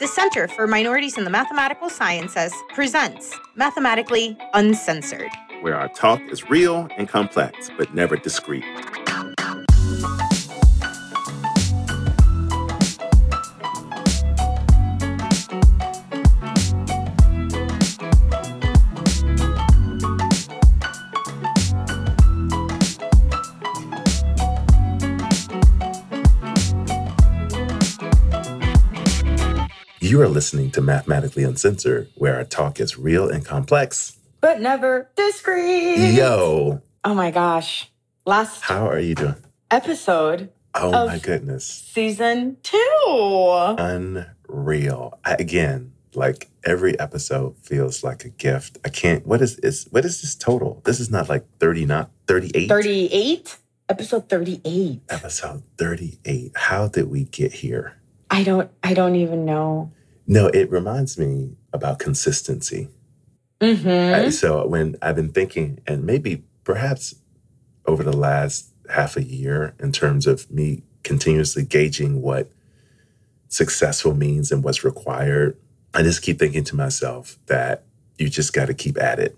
The Center for Minorities in the Mathematical Sciences presents Mathematically Uncensored. where our talk is real and complex, but never discreet. Listening to Mathematically Uncensored, where our talk is real and complex. But never discreet. Yo, Oh my gosh. Last how are you doing? episode, Oh my goodness. season two. Unreal. I, again, like every episode feels like a gift. I can't what is is what is this total? This is not like 30 not 38. 38? Episode 38. Episode 38. How did we get here? I don't I don't even know. No, it reminds me about consistency. Mm-hmm. Uh, So when I've been thinking, and maybe perhaps over the last half a year, in terms of me continuously gauging what successful means and what's required, I just keep thinking to myself that you just got to keep at it.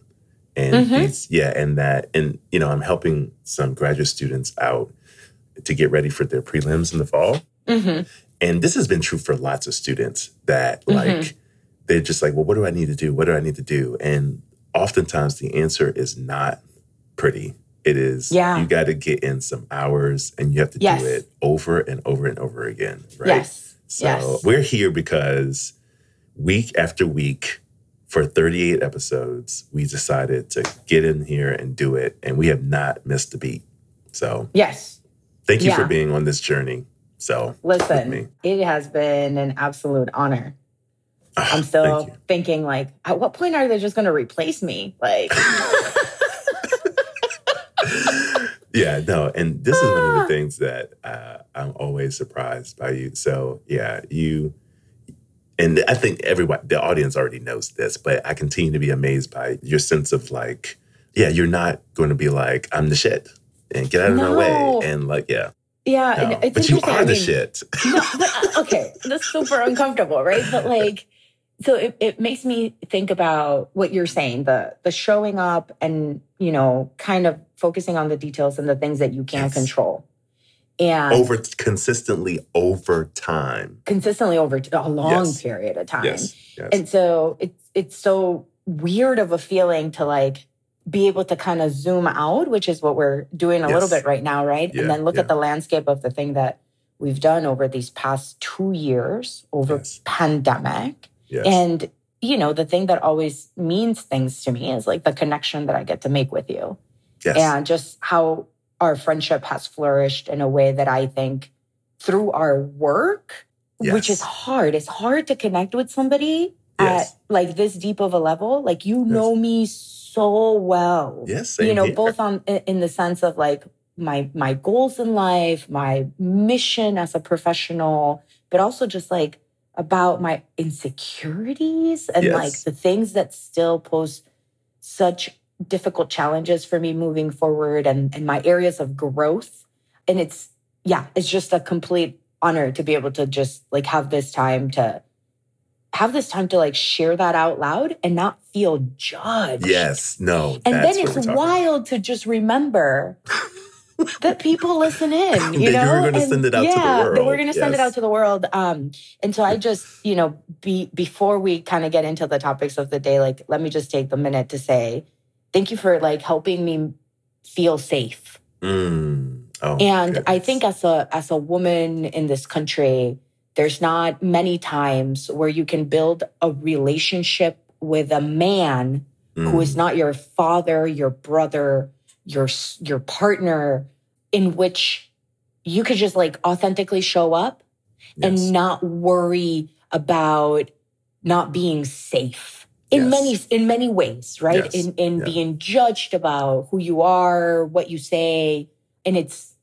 And Mhm. these- yeah, and that, and you know, I'm helping some graduate students out to get ready for their prelims in the fall. Mm-hmm. And this has been true for lots of students that like Mhm. they're just like, well, what do I need to do? What do I need to do? And oftentimes the answer is not pretty. It is Yeah. you got to get in some hours and you have to Yes. do it over and over and over again. Right. Yes. So yes. we're here because week after week for 38 episodes, we decided to get in here and do it. And we have not missed a beat. So Yes. thank you for being on this journey. So. Listen, it has been an absolute honor. ah, I'm still thinking like, at what point are they just going to replace me? Like, Yeah, no, and this is one of Ah. the things that uh, I'm always surprised by you. So yeah, you, and I think everyone the audience already knows this, but I continue to be amazed by your sense of like, yeah, you're not going to be like, I'm the shit and get out of my way, and like, yeah, yeah, no. it's but you interesting. are I the shit. no, but, uh, okay, that's super uncomfortable, right? But like, so it, it makes me think about what you're saying the the showing up and you know kind of focusing on the details and the things that you can't Yes. control and over consistently over time. consistently over a long Yes. period of time Yes, yes, And so it's it's so weird of a feeling to like be able to kind of zoom out, which is what we're doing a little bit right now, right? Yeah, and then look yeah. at the landscape of the thing that we've done over these past two years over Yes. pandemic. yes, And you know, the thing that always means things to me is like the connection that I get to make with you yes, and just how our friendship has flourished in a way that I think through our work, which is hard. It's hard to connect with somebody Yes. at like this deep of a level. Like you know me so well. yes. you know, here. both on in in the sense of like my my goals in life, my mission as a professional, but also just like about my insecurities and Yes. like the things that still pose such difficult challenges for me moving forward and, and my areas of growth. And it's, yeah, it's just a complete honor to be able to just like have this time to have this time to like share that out loud and not feel judged. Yes, no, And then it's about. wild to just remember that people listen in. You That you know, were gonna send it out to the yeah, that we're going to send it out to the world. Um, and so I just, you know, be before we kind of get into the topics of the day, like let me just take the minute to say thank you for like helping me feel safe. Mm. Oh, And I think as a as a woman in this country, there's not many times where you can build a relationship with a man who Mm. is not your father, your brother, your your partner, in which you could just like authentically show up Yes. and not worry about not being safe in Yes. many in many ways, right? Yes. In in Yeah. being judged about who you are, what you say, and it's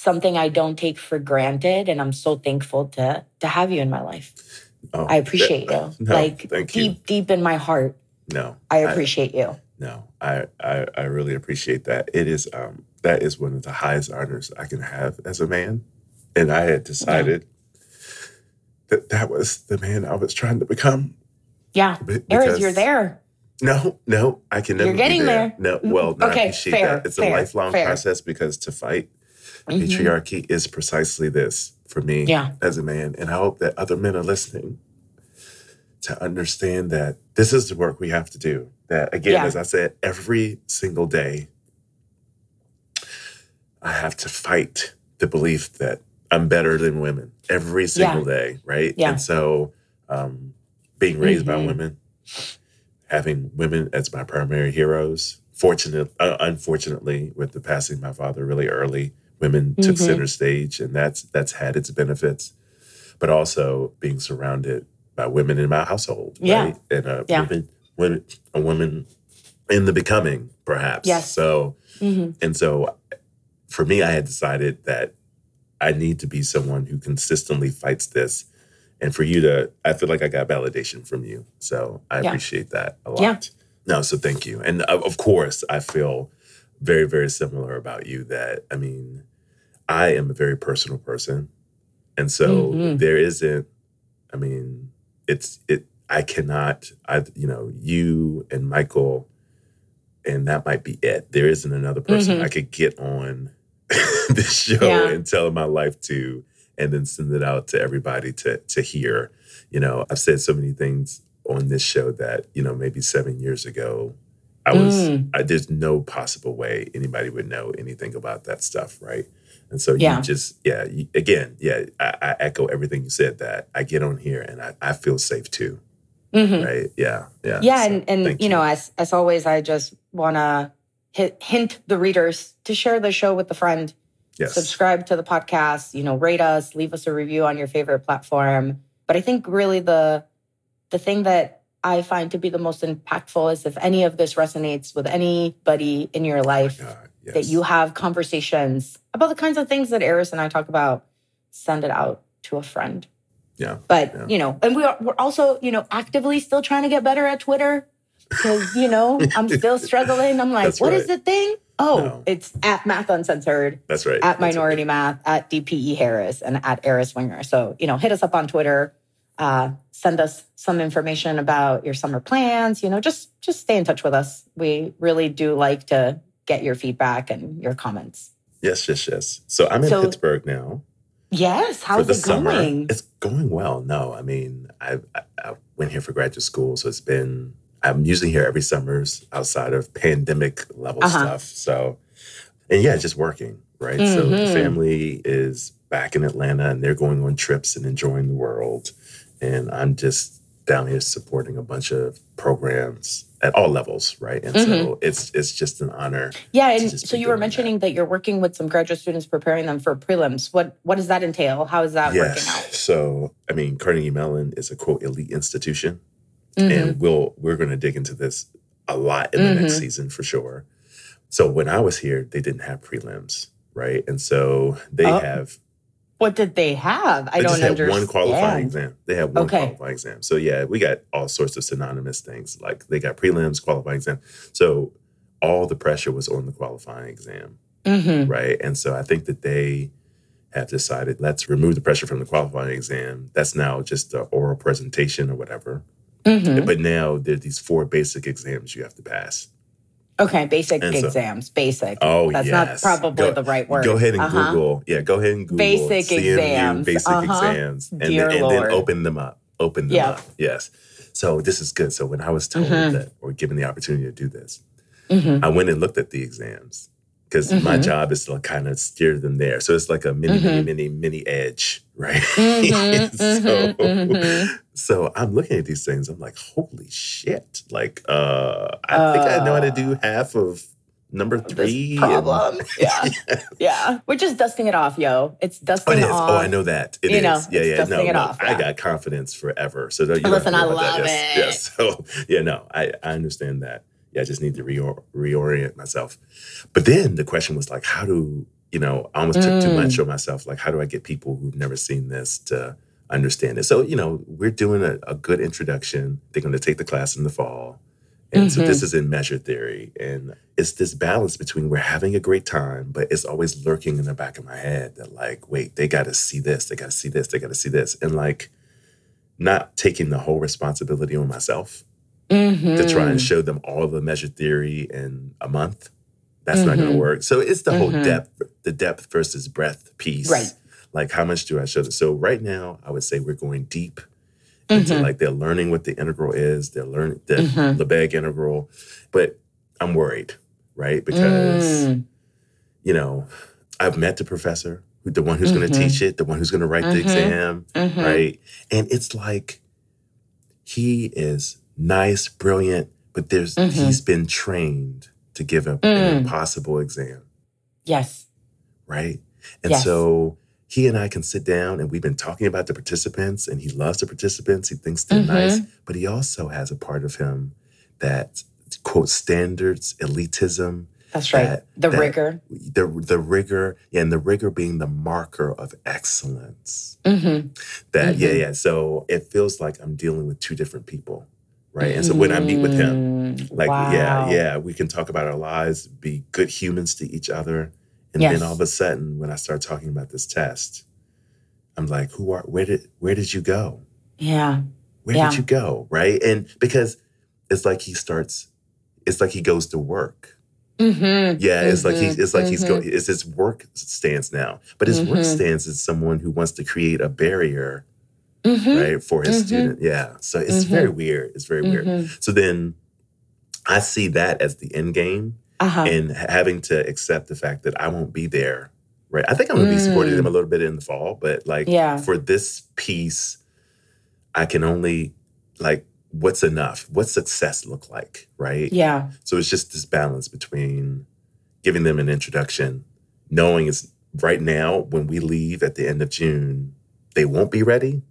something I don't take for granted, and I'm so thankful to to have you in my life. Oh, I appreciate that- you, no, like thank you. deep deep in my heart. No, I appreciate you. no, I, I I really appreciate that. It is um that is one of the highest honors I can have as a man, and I had decided that that was the man I was trying to become. Yeah. Be- Aris, you're there. No, no, I can never. You're be getting there. there. No, well, no, I Okay, appreciate fair, that. It's a lifelong fair. process because to fight Mhm. patriarchy is precisely this for me Yeah. as a man, and I hope that other men are listening to understand that this is the work we have to do. That again, Yeah. as I said, every single day, I have to fight the belief that I'm better than women every single day, right? Yeah. And so, um, being raised by Mhm. women, having women as my primary heroes. Fortunate, uh, unfortunately, with the passing of my father really early, women took Mhm. center stage, and that's that's had its benefits. But also being surrounded by women in my household, Yeah. right? And a Yeah. women, women, a woman in the becoming, perhaps. Yes. So, Mhm. and so, for me, I had decided that I need to be someone who consistently fights this. And for you to, I feel like I got validation from you. So I Yeah. appreciate that a lot. Yeah. No, so thank you. And of, of course, I feel very, very similar about you that, I mean, I am a very personal person. And so Mhm. there isn't, I mean, it's, it, I cannot, I, you know, you and Michael, and that might be it. There isn't another person Mhm. I could get on this show Yeah. and tell my life to, and then send it out to everybody to to hear. You know, I've said so many things on this show that you know maybe seven years ago, I was. Mm. I, there's no possible way anybody would know anything about that stuff, right? And so Yeah. you just, yeah, you, again, yeah, I, I echo everything you said. That I get on here and I, I feel safe too, Mhm. right? Yeah, yeah, Yeah, So, and and thank you know, as as always, I just want to hint the readers to share the show with a friend. yes, Subscribe to the podcast. You know, rate us, leave us a review on your favorite platform. But I think really the the thing that I find to be the most impactful is if any of this resonates with anybody in your Oh life God, yes. that you have conversations about the kinds of things that Aris and I talk about, send it out to a friend. Yeah, But, yeah. you know, and we are, we're also, you know, actively still trying to get better at Twitter because, you know, I'm still struggling. I'm like, That's what is right. the thing? Oh, No. it's at Math Uncensored, That's right. at That's right. Minority Math, at DPE Harris, and at Aris Winger. So, you know, hit us up on Twitter. Uh, send us some information about your summer plans. You know, just just stay in touch with us. We really do like to get your feedback and your comments. Yes, yes, yes. So I'm in So- Pittsburgh now. Yes, how's it going? It's going well. No, I mean, I, I, I went here for graduate school, so it's been. I'm usually here every summers outside of pandemic level Uh-huh. stuff. So, and yeah, just working right. So the Mhm. family is back in Atlanta, and they're going on trips and enjoying the world, and I'm just down here supporting a bunch of programs at all levels, right? And so it's it's just an honor. Yeah, and so you were doing that. mentioning that. you're working with some graduate students preparing them for prelims. What what does that entail? How is that working out? So, I mean, Carnegie Mellon is a quote elite institution. Mhm. and we'll we're going to dig into this a lot in the next Mhm. season for sure. So when I was here, they didn't have prelims, right? And so they Oh, have What did they have? I they don't just had understand. one qualifying exam. They have one Okay. qualifying exam. So yeah, we got all sorts of synonymous things like they got prelims, qualifying exam. So all the pressure was on the qualifying exam, hmm right? And so I think that they have decided let's remove the pressure from the qualifying exam. That's now just the oral presentation or whatever. hmm But now there are these four basic exams you have to pass. Okay, basic And so- exams. Basic. Oh, That's yes. not probably Go- the right word. Go ahead and Uh-huh. Google. Yeah, go ahead and Google Basic CMU exams. basic Uh-huh. exams, and, Dear then, and then open them up. Open them Yeah. up. Yes. So this is good. So when I was told Mhm. that or given the opportunity to do this, hmm I went and looked at the exams because my Mhm. job is to kind of steer them there. So it's like a mini, mini, Mhm. mini, mini edge, right? Mhm, so, mhm, mhm. So I'm looking at these things. I'm like, holy shit! Like, uh, I think I know how to do half of number three. and- problem. Yeah. Yeah. We're just dusting it off, yo. It's Oh, dusting it is. off. Oh, I know that. It is. You know, yeah, yeah. dusting No, it no. off, I yeah. got confidence forever. So don't you Listen, don't have to I love that. it. Yes. yes. So yeah, no, I, I understand that. Yeah, I just need to reor- reorient myself. But then the question was like, how do you know? I almost took too Mm. much on myself. Like, how do I get people who've never seen this to understand it? So you know, we're doing a, a good introduction. They're going to take the class in the fall. And so Mhm. this is in measure theory. And it's this balance between we're having a great time, but it's always lurking in the back of my head that, like, wait, they got to see this, they got to see this, they got to see this. And like, not taking the whole responsibility on myself Mm-hmm. to try and show them all the measure theory in a month. That's not going to work. So it's the whole Mhm. depth, the depth versus breadth piece. Right. Like how much do I show them? So right now, I would say we're going deep into Mhm. like they're learning what the integral is. They're learning the Mhm. Lebesgue integral, but I'm worried, right? Because Mm. you know I've met the professor, the one who's going Mhm. to teach it, the one who's going to write the Mhm. exam, Mhm. right? And it's like he is nice, brilliant, but there's Mhm. he's been trained to give a, Mm. an impossible exam, Yes. right? And Yes. so he and I can sit down and we've been talking about the participants and he loves the participants. He thinks they're Mhm. nice, but he also has a part of him that quote standards, elitism, That's right. That- the that- rigor. the the rigor, yeah, and the rigor being the marker of excellence. Mm-hmm. That yeah, Mhm. yeah. So it feels like I'm dealing with two different people, right? And so when I meet with him, Mm, like wow. yeah, yeah, we can talk about our lives, be good humans to each other, and Yes. then all of a sudden, when I start talking about this test, I'm like, who are? Where did where did you go? Yeah. Where Yeah. did you go? Right? And because it's like he starts, it's like he goes to work. Mm-hmm. Yeah, it's like he's it's like he's Mhm. going it's his work stance now. But his work Mhm. stance is someone who wants to create a barrier, Mm-hmm. right, for his student. Yeah. So it's very weird. It's very weird. Mm-hmm. So then I see that as the end game Uh-huh. and having to accept the fact that I won't be there. Right. I think I'm gonna be supporting them a little bit in the fall, but like Yeah. for this piece, I can only like what's enough? What's success look like? Right. yeah. So it's just this balance between giving them an introduction, knowing it's right now when we leave at the end of June, they won't be ready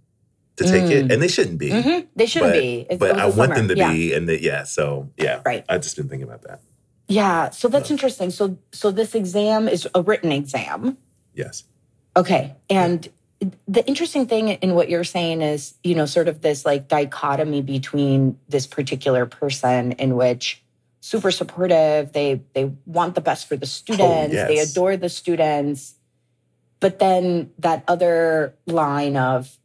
to take it, Mm. and they shouldn't be. Mm-hmm. They shouldn't But- be. It's- But I was want summer. them to yeah. be, and that yeah. So yeah, Right. I've just been thinking about that. Yeah. So that's Yeah. interesting. So so this exam is a written exam. Yes. Okay. And the interesting thing in what you're saying is, you know, sort of this like dichotomy between this particular person in which super supportive, they they want the best for the oh, students, they Oh, yes. adore the students. But then that other line of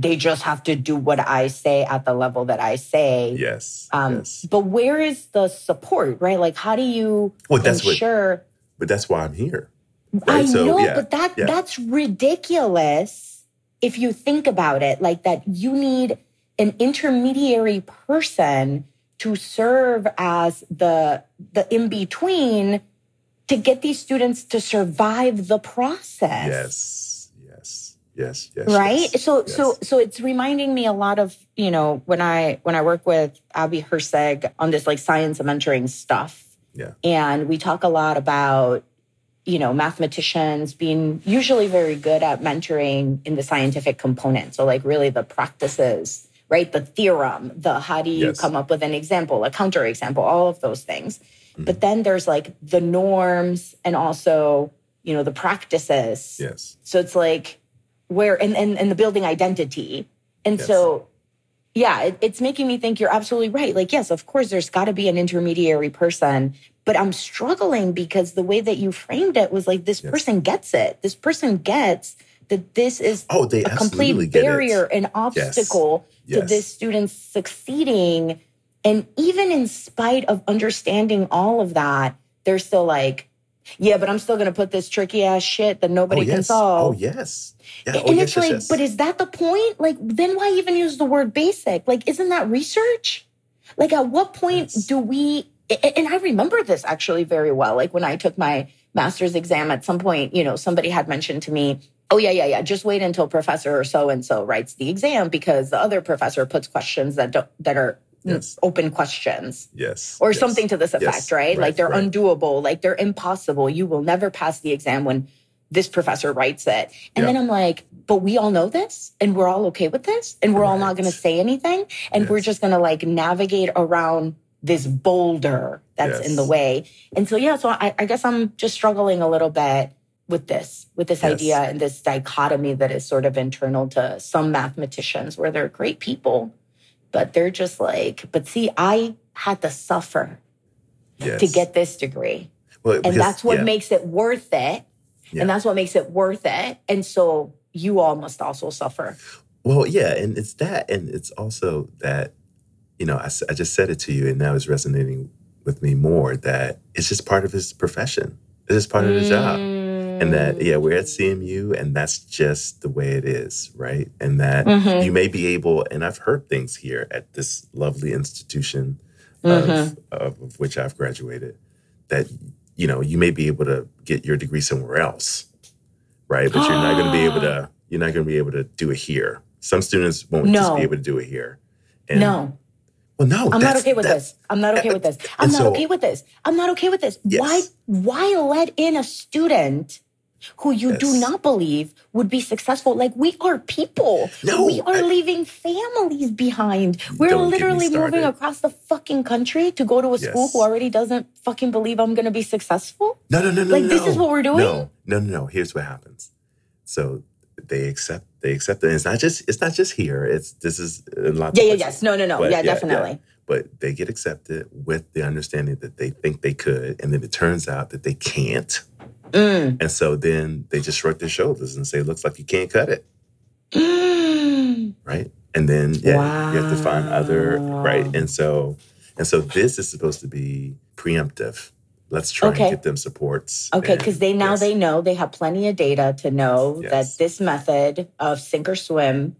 they just have to do what I say at the level that I say. Yes. Um, yes. But where is the support, right? Like, how do you Well, that's what. But that's why I'm here. I Right, so, know, yeah, but that yeah. that's ridiculous if you think about it. Like that, you need an intermediary person to serve as the the in between to get these students to survive the process. Yes. Yes. Yes. Right yes, so yes. so so it's reminding me a lot of you know when i when i work with Abbe Herzig on this like science and mentoring stuff Yeah. and we talk a lot about you know mathematicians being usually very good at mentoring in the scientific component so like really the practices right the theorem the how do you Yes. come up with an example a counterexample all of those things Mm-hmm. but then there's like the norms and also you know the practices Yes. so it's like where and and, and the building identity. And Yes. so yeah, it, it's making me think you're absolutely right. Like, yes, of course, there's got to be an intermediary person, but I'm struggling because the way that you framed it was like this Yes. person gets it. This person gets that this is Oh, they a complete barrier, it. an obstacle to Yes. this student succeeding. And even in spite of understanding all of that, they're still like, yeah, but I'm still going to put this tricky ass shit that nobody oh, can solve. Oh yes. Yeah. Oh, and yes, it's yes, like, yes. but is that the point? Like, then why even use the word basic? Like, isn't that research? Like, at what point Yes. do we? And I remember this actually very well. Like, when I took my master's exam at some point, you know, somebody had mentioned to me, oh, yeah, yeah, yeah, just wait until Professor so and so writes the exam because the other professor puts questions that don't, that are Yes. Mm, open questions yes. or yes. something to this effect, Yes. right? Like they're right. undoable, like they're impossible. You will never pass the exam when this professor writes it. And Yeah. then I'm like, but we all know this and we're all okay with this and we're all not going to say anything and we're just going to like navigate around this boulder that's in the way. And so, yeah, so I, I guess I'm just struggling a little bit with this, with this Yes. idea and this dichotomy that is sort of internal to some mathematicians where they're great people, but they're just like, but see, I had to suffer yes. to get this degree. well, And because- that's what yeah. makes it worth it. Yeah. And that's what makes it worth it. And so you all must also suffer. Well, yeah, and it's that, and it's also that, you know, I just said it to you, and now it's resonating with me more that it's just part of his profession. It's just part of his job. And that, yeah, we're at CMU, and that's just the way it is, right? And that Mhm. you may be able, and I've heard things here at this lovely institution Mhm. of, of, of which I've graduated, that, you know, you may be able to get your degree somewhere else, right? But you're not going to be able to, you're not going to be able to do it here. Some students won't just be able to do it here. And, no, Well, no. I'm not okay with this. I'm not okay with this. I'm not so- okay with this. I'm not okay with this. Yes. Why why let in a student who you do not believe would be successful? Like we are people. No, we are I- leaving families behind. We're Don't get me literally moving across the fucking country to go to a school who already doesn't fucking believe I'm gonna be successful. No, no, no, no. Like, no. this is what we're doing? No, no, no, no. Here's what happens. So they accept. They accept it. It's not just. It's not just here. It's this is in lots. Yeah, yeah, yes. No, no, no. But yeah, definitely. But they get accepted with the understanding that they think they could, and then it turns out that they can't. Mm. And so then they just shrug their shoulders and say, "Looks like you can't cut it." Mm. right? And then yeah, you have to find other right. And so and so this is supposed to be preemptive. Let's try Okay. and get them supports. Okay, because they now yes. they know they have plenty of data to know Yes. that this method of sink or swim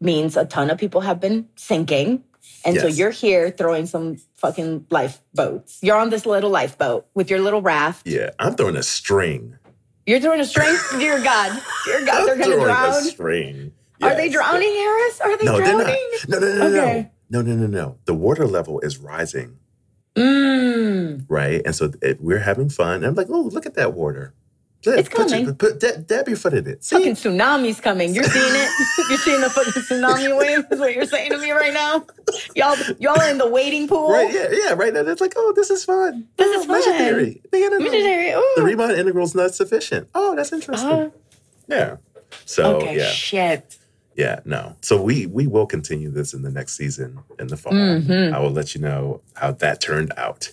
means a ton of people have been sinking. And so you're here throwing some fucking lifeboats. You're on this little lifeboat with your little raft. Yeah, I'm throwing a string. You're throwing a string. Dear God. Dear God, they're gonna throwing drown. a string. Are they Yes. drowning, Aris? Are they No, they're drowning? not. No, no, no, no, no, no, no, no. The water level is rising, Mm. right? And so it, we're having fun. And I'm like, oh, look at that water. Dab- It's put your- coming. Put, dab, dab your foot in it. See? Fucking tsunami's coming. You're seeing it. You're seeing the fucking tsunami wave. Is what you're saying to me right now. Y'all, y'all are in the waiting pool. Right, yeah, yeah, right. now, it's like, oh, this is fun. This oh, is measure fun. theory. Yeah, no, no. The. Riemann integral's not sufficient. Oh, that's interesting. Uh, yeah. So okay, yeah, shit. yeah, no. So we we will continue this in the next season in the fall. Mhm. I will let you know how that turned out.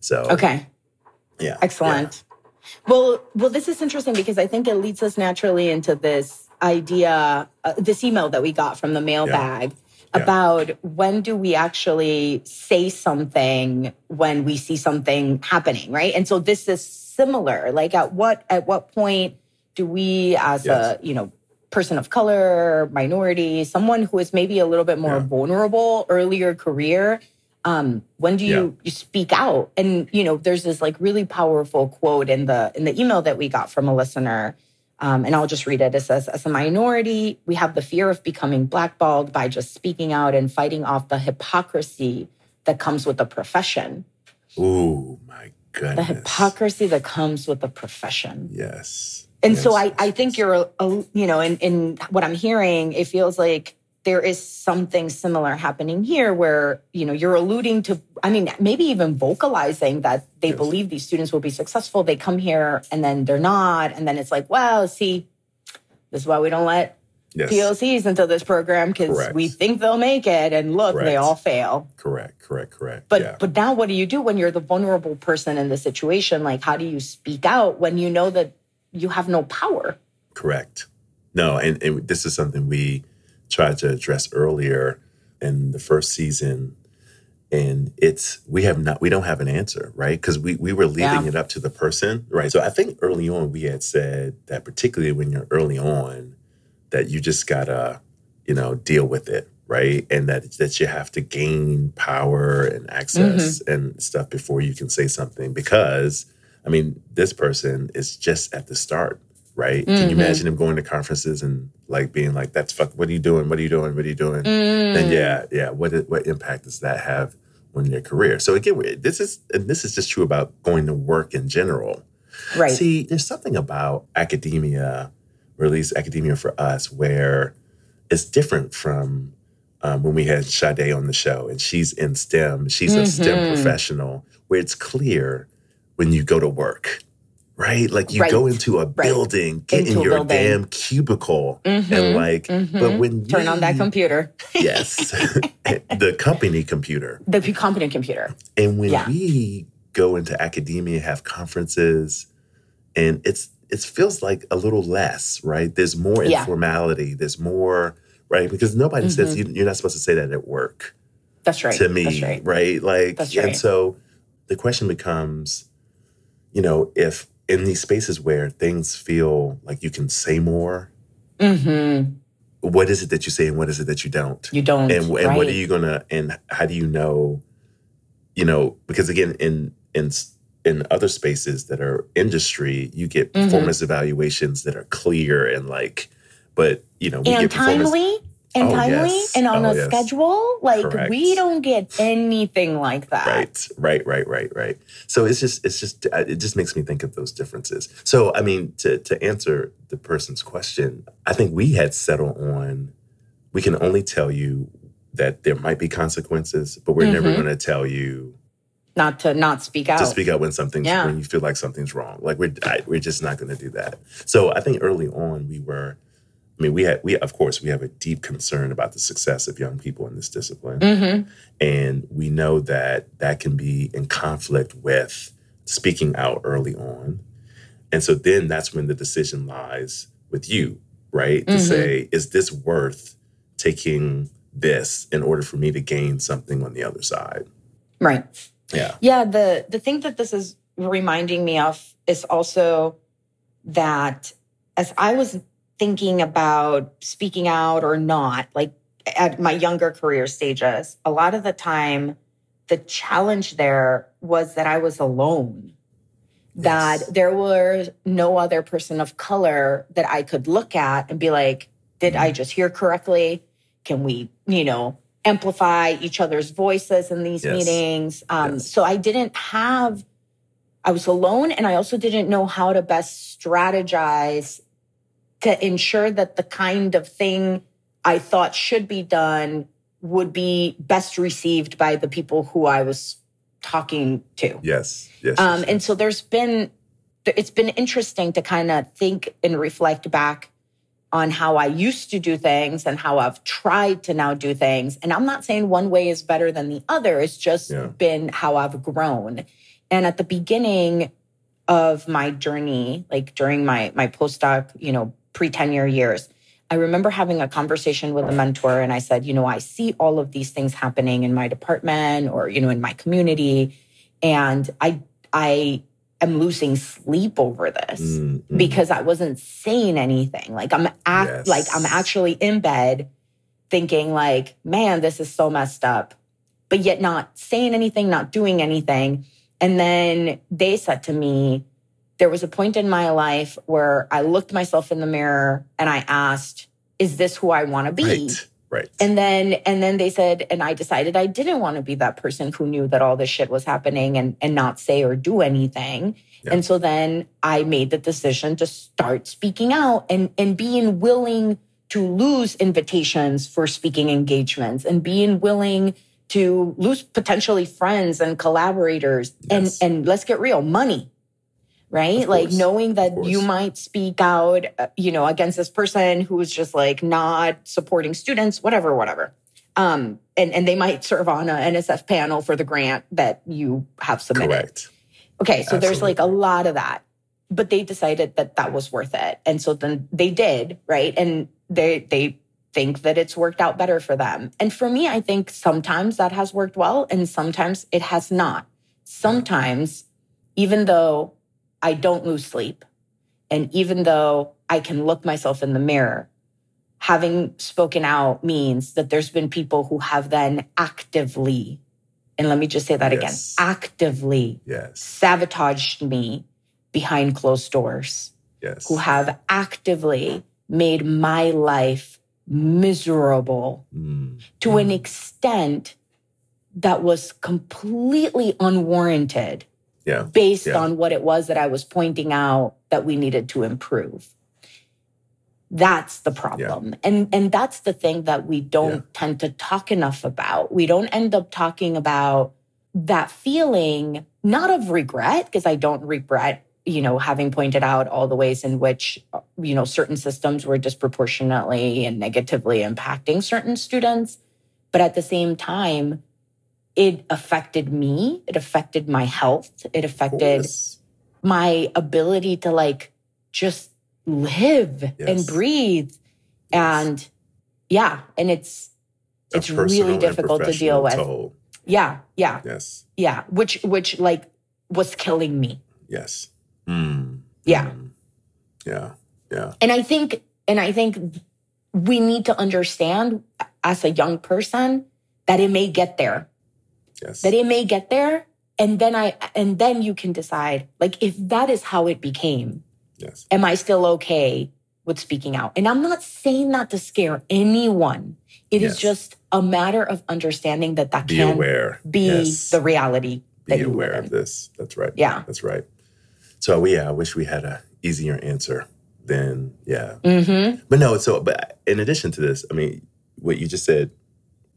So Okay, yeah, excellent. Well, well, this is interesting because I think it leads us naturally into this idea, uh, this email that we got from the mailbag Yeah. about when do we actually say something when we see something happening, right? And so this is similar. Like, at what at what point do we, as Yes. a you know person of color, minority, someone who is maybe a little bit more Yeah. vulnerable earlier career, um, when do you you speak out? And you know, there's this like really powerful quote in the in the email that we got from a listener. Um, and I'll just read it. It says, as a minority, we have the fear of becoming blackballed by just speaking out and fighting off the hypocrisy that comes with the profession. oh my goodness The hypocrisy that comes with the profession. Yes. And Yes, so I, I think you're, a, a- you know, in, in what I'm hearing, it feels like there is something similar happening here where, you know, you're alluding to, I mean, maybe even vocalizing that they Yes. believe these students will be successful. They come here and then they're not. And then it's like, well, see, this is why we don't let yes. POCs into this program because we think they'll make it. And look, they all fail. Correct, correct, correct. But yeah. but now what do you do when you're the vulnerable person in the situation? Like how do you speak out when you know that you have no power? Correct. No, and, and this is something we tried to address earlier in the first season. And it's we have not we don't have an answer, right? Because we we were leaving Yeah. it up to the person, right? So I think early on we had said that particularly when you're early on, that you just gotta, you know, deal with it, right? And that that you have to gain power and access mm-hmm. and stuff before you can say something. Because I mean, this person is just at the start, right? Can you Mhm. imagine him going to conferences and like being like, "That's fuck. What are you doing? What are you doing? What are you doing?" Mm. Then yeah, yeah. What what impact does that have on your career? So again, this is and this is just true about going to work in general. Right. See, there's something about academia, or at least academia for us, where it's different from um, when we had Sade on the show, and she's in STEM. She's a STEM Mhm. professional, where it's clear when you go to work, right? Like you Right. go into a building, get Into in your building. damn cubicle, and Mhm. like, but Mhm. when Turn on that computer, yes, the company computer. the company computer. And when Yeah. we go into academia, have conferences, and it's it feels like a little less, right? There's more Yeah. informality, there's more right? Because nobody mm-hmm. says you, you're not supposed to say that at work. That's right. To me, That's right. right? Like, That's right. and so the question becomes, you know, if in these spaces where things feel like you can say more, mm-hmm. what is it that you say and what is it that you don't? You don't. And, and right. what are you gonna? And how do you know? You know, because again, in in in other spaces that are industry, you get Mm-hmm. performance evaluations that are clear and like, but you know, we and get performance. And Oh, timely yes. and on Oh, a yes. schedule. Like Correct. we don't get anything like that. Right, right, right, right, right. So it's just, it's just, uh, it just makes me think of those differences. So, I mean, to to answer the person's question, I think we had settled on, we can only tell you that there might be consequences, but we're never Mhm. going to tell you Not to not speak out. to speak out when something's Yeah. when you feel like something's wrong. Like we're I, we're just not going to do that. So I think early on we were. I mean, we had we of course we have a deep concern about the success of young people in this discipline. hmm And we know that that can be in conflict with speaking out early on. And so then that's when the decision lies with you, right? To Mhm. say, is this worth taking this in order for me to gain something on the other side? Right. Yeah. Yeah. The the thing that this is reminding me of is also that as I was thinking about speaking out or not, like at my younger career stages, a lot of the time the challenge there was that I was alone. That there was no other person of color that I could look at and be like, did I just hear correctly? Can we, you know, amplify each other's voices in these Yes. meetings? Um, Yes. So I didn't have, I was alone and I also didn't know how to best strategize to ensure that the kind of thing I thought should be done would be best received by the people who I was talking to. Yes. Yes. Um, yes, and so there's been, it's been interesting to kind of think and reflect back on how I used to do things and how I've tried to now do things. And I'm not saying one way is better than the other. It's just Yeah. been how I've grown. And at the beginning of my journey, like during my my postdoc, you know, pre-tenure years, I remember having a conversation with a mentor and I said, you know, I see all of these things happening in my department or, you know, in my community. And I I am losing sleep over this Mm, mm. because I wasn't saying anything. Like I'm act Yes. like I'm actually in bed thinking like, man, this is so messed up. But yet not saying anything, not doing anything. And then they said to me, there was a point in my life where I looked myself in the mirror and I asked, is this who I want to be? right. Right. And then and then they said, and I decided I didn't want to be that person who knew that all this shit was happening and and not say or do anything. Yeah. And so then I made the decision to start speaking out and and being willing to lose invitations for speaking engagements and being willing to lose potentially friends and collaborators Yes. and and let's get real, money. Right? Like knowing that you might speak out, uh, you know, against this person who is just like not supporting students, whatever, whatever. Um, and, and they might serve on a NSF panel for the grant that you have submitted. Correct. Okay, so there's like a lot of that. But they decided that that was worth it. And so then they did, right? And they they think that it's worked out better for them. And for me, I think sometimes that has worked well and sometimes it has not. Sometimes even though I don't lose sleep and even though I can look myself in the mirror, having spoken out means that there's been people who have then actively and let me just say that Yes. again, actively Yes. sabotaged me behind closed doors, Yes. who have actively made my life miserable Mm, to an mm. extent that was completely unwarranted Yeah. based Yeah. on what it was that I was pointing out that we needed to improve. That's the problem. And and that's the thing that we don't Yeah. tend to talk enough about. We don't end up talking about that feeling not of regret because I don't regret, you know, having pointed out all the ways in which you know certain systems were disproportionately and negatively impacting certain students, but at the same time it affected me, it affected my health, it affected my ability to like just live Yes. and breathe. Yes. And yeah, and it's A it's really difficult to deal with. toll. Yeah, yeah, Yes. yeah. Which which like was killing me. Yes. Mm. Yeah. Mm. Yeah. Yeah. And I think and I think we need to understand as a young person that it may get there. Yes. That it may get there and then I and then you can decide like if that is how it became, yes. am I still okay with speaking out? And I'm not saying that to scare anyone. It is Yes. just a matter of understanding that that Be can aware. be Yes. the reality Be aware of this. That's right. Yeah. That's right. So yeah, I wish we had a easier answer than yeah. Mm-hmm. But no, so but in addition to this, I mean, what you just said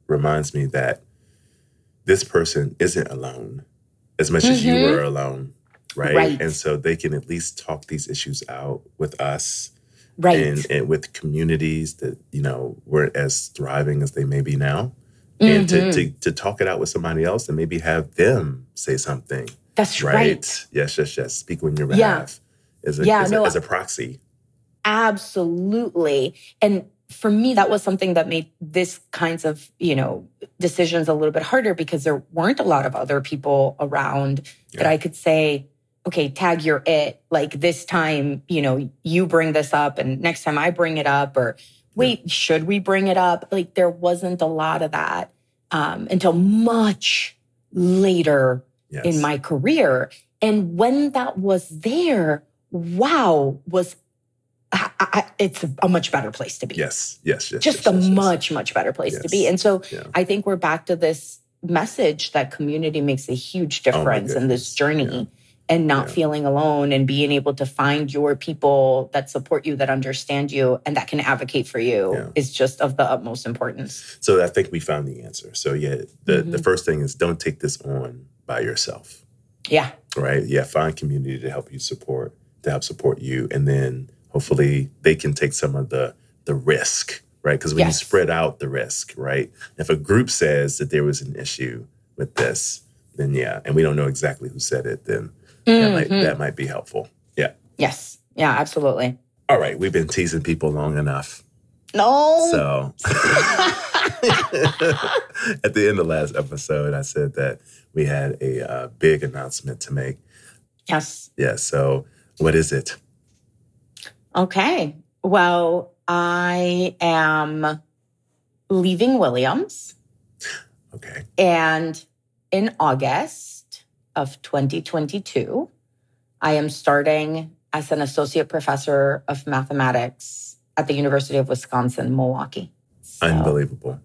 reminds me that this person isn't alone as much as you Mhm. were alone, right? Right. And so they can at least talk these issues out with us Right. and, and with communities that, you know, weren't as thriving as they may be now. And to, to to talk it out with somebody else and maybe have them say something. That's Right. right. Yes, yes, yes. Speak on your Yeah. behalf as a, Yeah, as, no, a, as a proxy. Absolutely. And for me, that was something that made this kinds of, you know, decisions a little bit harder because there weren't a lot of other people around that I could say, okay, tag you're it. Like this time, you know, you bring this up and next time I bring it up or wait, should we bring it up? Like there wasn't a lot of that um, until much later Yes. in my career. And when that was there, wow, was I, it's a much better place to be. Yes, yes, yes. Just yes, a yes, yes. much, much better place to be. And so Yeah. I think we're back to this message that community makes a huge Oh difference in this journey Yeah. and not Yeah. feeling alone and being able to find your people that support you, that understand you, and that can advocate for you is just of the utmost importance. So I think we found the answer. So yeah, the the Mhm. first thing is don't take this on by yourself, Yeah. right? Yeah, find community to help you support, to help support you, and then hopefully they can take some of the the risk, right? Because when Yes. you spread out the risk, right? If a group says that there was an issue with this, then yeah, and we don't know exactly who said it, then that might Mhm. that might be helpful. Yeah. Yes. Yeah, absolutely. All right, we've been teasing people long enough. No. So at the end of last episode, I said that we had a uh, big announcement to make. yes. Yeah. So what is it? Okay. Well, I am leaving Williams Okay. and in August of 2022, I am starting as an associate professor of mathematics at the University of Wisconsin, Milwaukee. So- Unbelievable.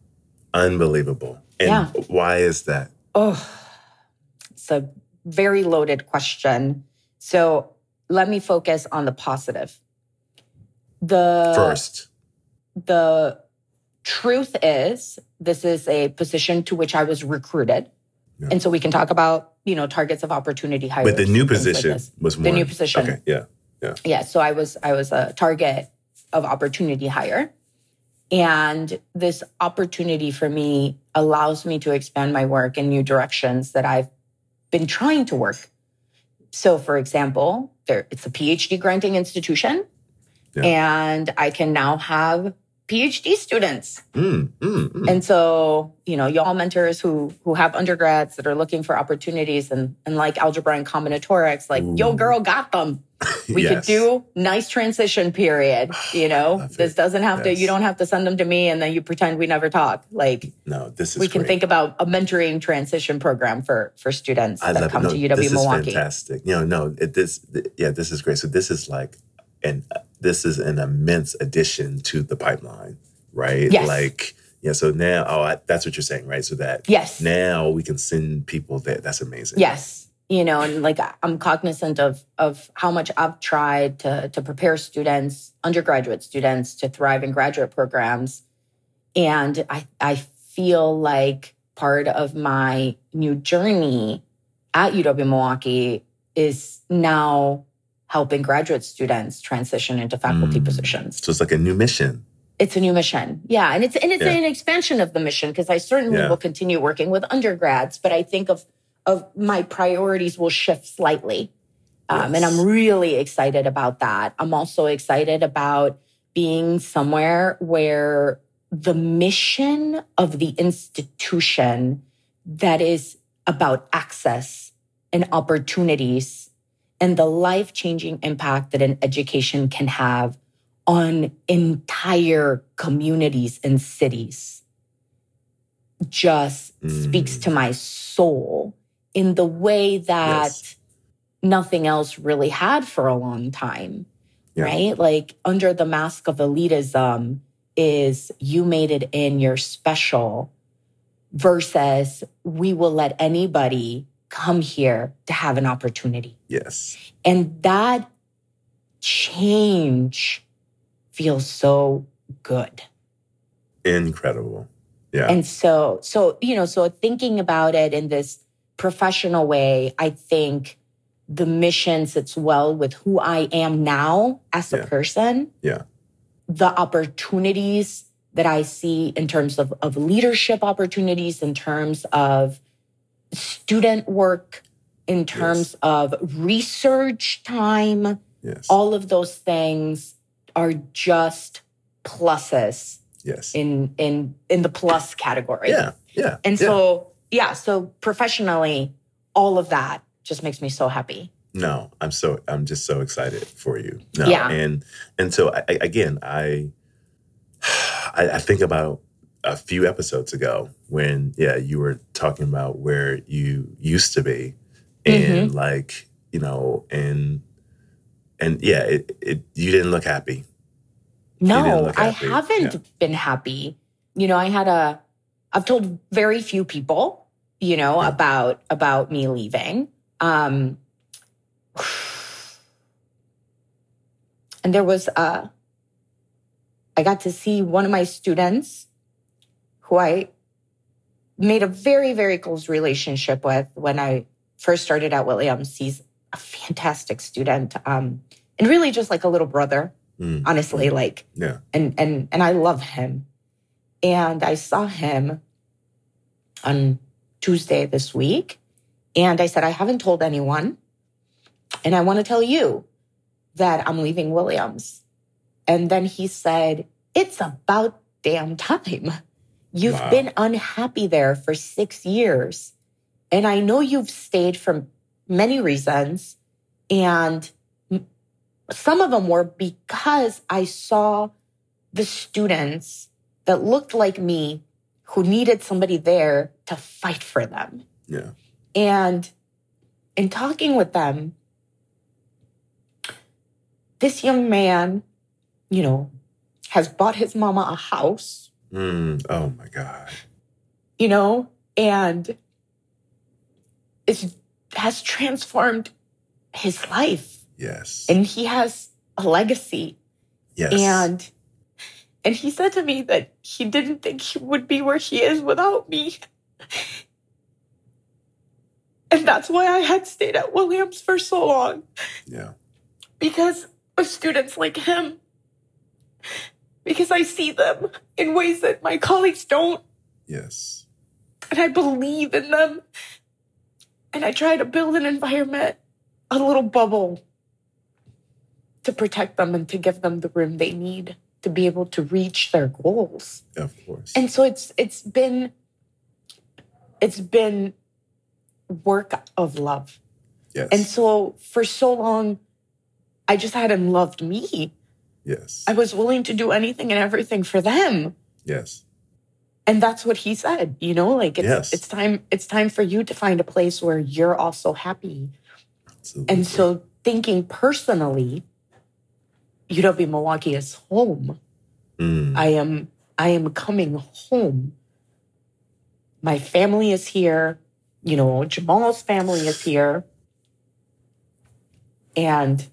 Unbelievable. And Yeah. why is that? Oh, it's a very loaded question. So let me focus on the positive. The First. the truth is this is a position to which I was recruited. Yeah. And so we can talk about, you know, targets of opportunity hires. But the new like position this. was The new position. Okay. Yeah. Yeah. So I was I was a target of opportunity hire. And this opportunity for me allows me to expand my work in new directions that I've been trying to work. So for example, there it's a PhD granting institution. Yeah. And I can now have PhD students. Mm, mm, mm. And so, you know, y'all mentors who who have undergrads that are looking for opportunities and and like algebra and combinatorics, like, yo, girl got them. We could do nice transition period. You know, this doesn't have to. You don't have to send them to me and then you pretend we never talk. Like No, this is we can think about a mentoring transition program for for students I that come it. No, to UW this Milwaukee. is fantastic. You know, no, it, this, yeah, this is great. So this is like, and uh, this is an immense addition to the pipeline, right? Yes. Like, yeah. So now, oh, I, that's what you're saying, right? So that Yes. now we can send people there. That's amazing. Yes. You know, and like I'm cognizant of of how much I've tried to to prepare students, undergraduate students to thrive in graduate programs. And I I feel like part of my new journey at UW Milwaukee is now helping graduate students transition into faculty Mm. positions. So it's like a new mission. It's a new mission. Yeah. And it's and it's Yeah. an expansion of the mission because I certainly Yeah. will continue working with undergrads, but I think of of my priorities will shift slightly. Um, and I'm really excited about that. I'm also excited about being somewhere where the mission of the institution that is about access and opportunities and the life changing impact that an education can have on entire communities and cities just mm. speaks to my soul in the way that yes. nothing else really had for a long time. Yeah. Right? Like under the mask of elitism is you made it in, you're special, versus we will let anybody come here to have an opportunity. Yes. And that change feels so good. Incredible. Yeah. And so, so, you know, so thinking about it in this professional way, I think the mission sits well with who I am now as a yeah. person. Yeah. The opportunities that I see in terms of, of leadership opportunities, in terms of student work, in terms yes. of research time, yes. all of those things are just pluses. Yes. In in in the plus category. Yeah. Yeah. And so yeah, so professionally, all of that just makes me so happy. No, I'm so I'm just so excited for you. No, yeah. And and so I, again, I, I I think about a few episodes ago when yeah you were talking about where you used to be and mm-hmm. like you know and and yeah it, it you didn't look happy no look happy. i haven't yeah. been happy you know i had a i've told very few people you know yeah. about about me leaving um and there was uh i got to see one of my students who I made a very, very close relationship with when I first started at Williams. He's a fantastic student. Um, and really just like a little brother, mm. honestly, like, yeah. And, and, and I love him. And I saw him on Tuesday this week. And I said, I haven't told anyone. And I want to tell you that I'm leaving Williams. And then he said, It's about damn time. You've wow. been unhappy there for six years. And I know you've stayed for many reasons. And some of them were because I saw the students that looked like me who needed somebody there to fight for them. Yeah. And in talking with them, this young man, you know, has bought his mama a house Mm, oh my God. You know, and it has transformed his life. Yes. And he has a legacy. Yes. And and he said to me that he didn't think he would be where he is without me. And that's why I had stayed at Williams for so long. Yeah. Because of students like him because I see them in ways that my colleagues don't. Yes. And I believe in them. And I try to build an environment, a little bubble to protect them and to give them the room they need to be able to reach their goals. Of course. And so it's it's been it's been work of love. Yes. And so for so long I just hadn't loved me. Yes. I was willing to do anything and everything for them. Yes. And that's what he said, you know, like it's yes. it's time it's time for you to find a place where you're also happy. Absolutely. And so thinking personally, UW Milwaukee is home. Mm. I am I am coming home. My family is here. You know, Jamal's family is here. And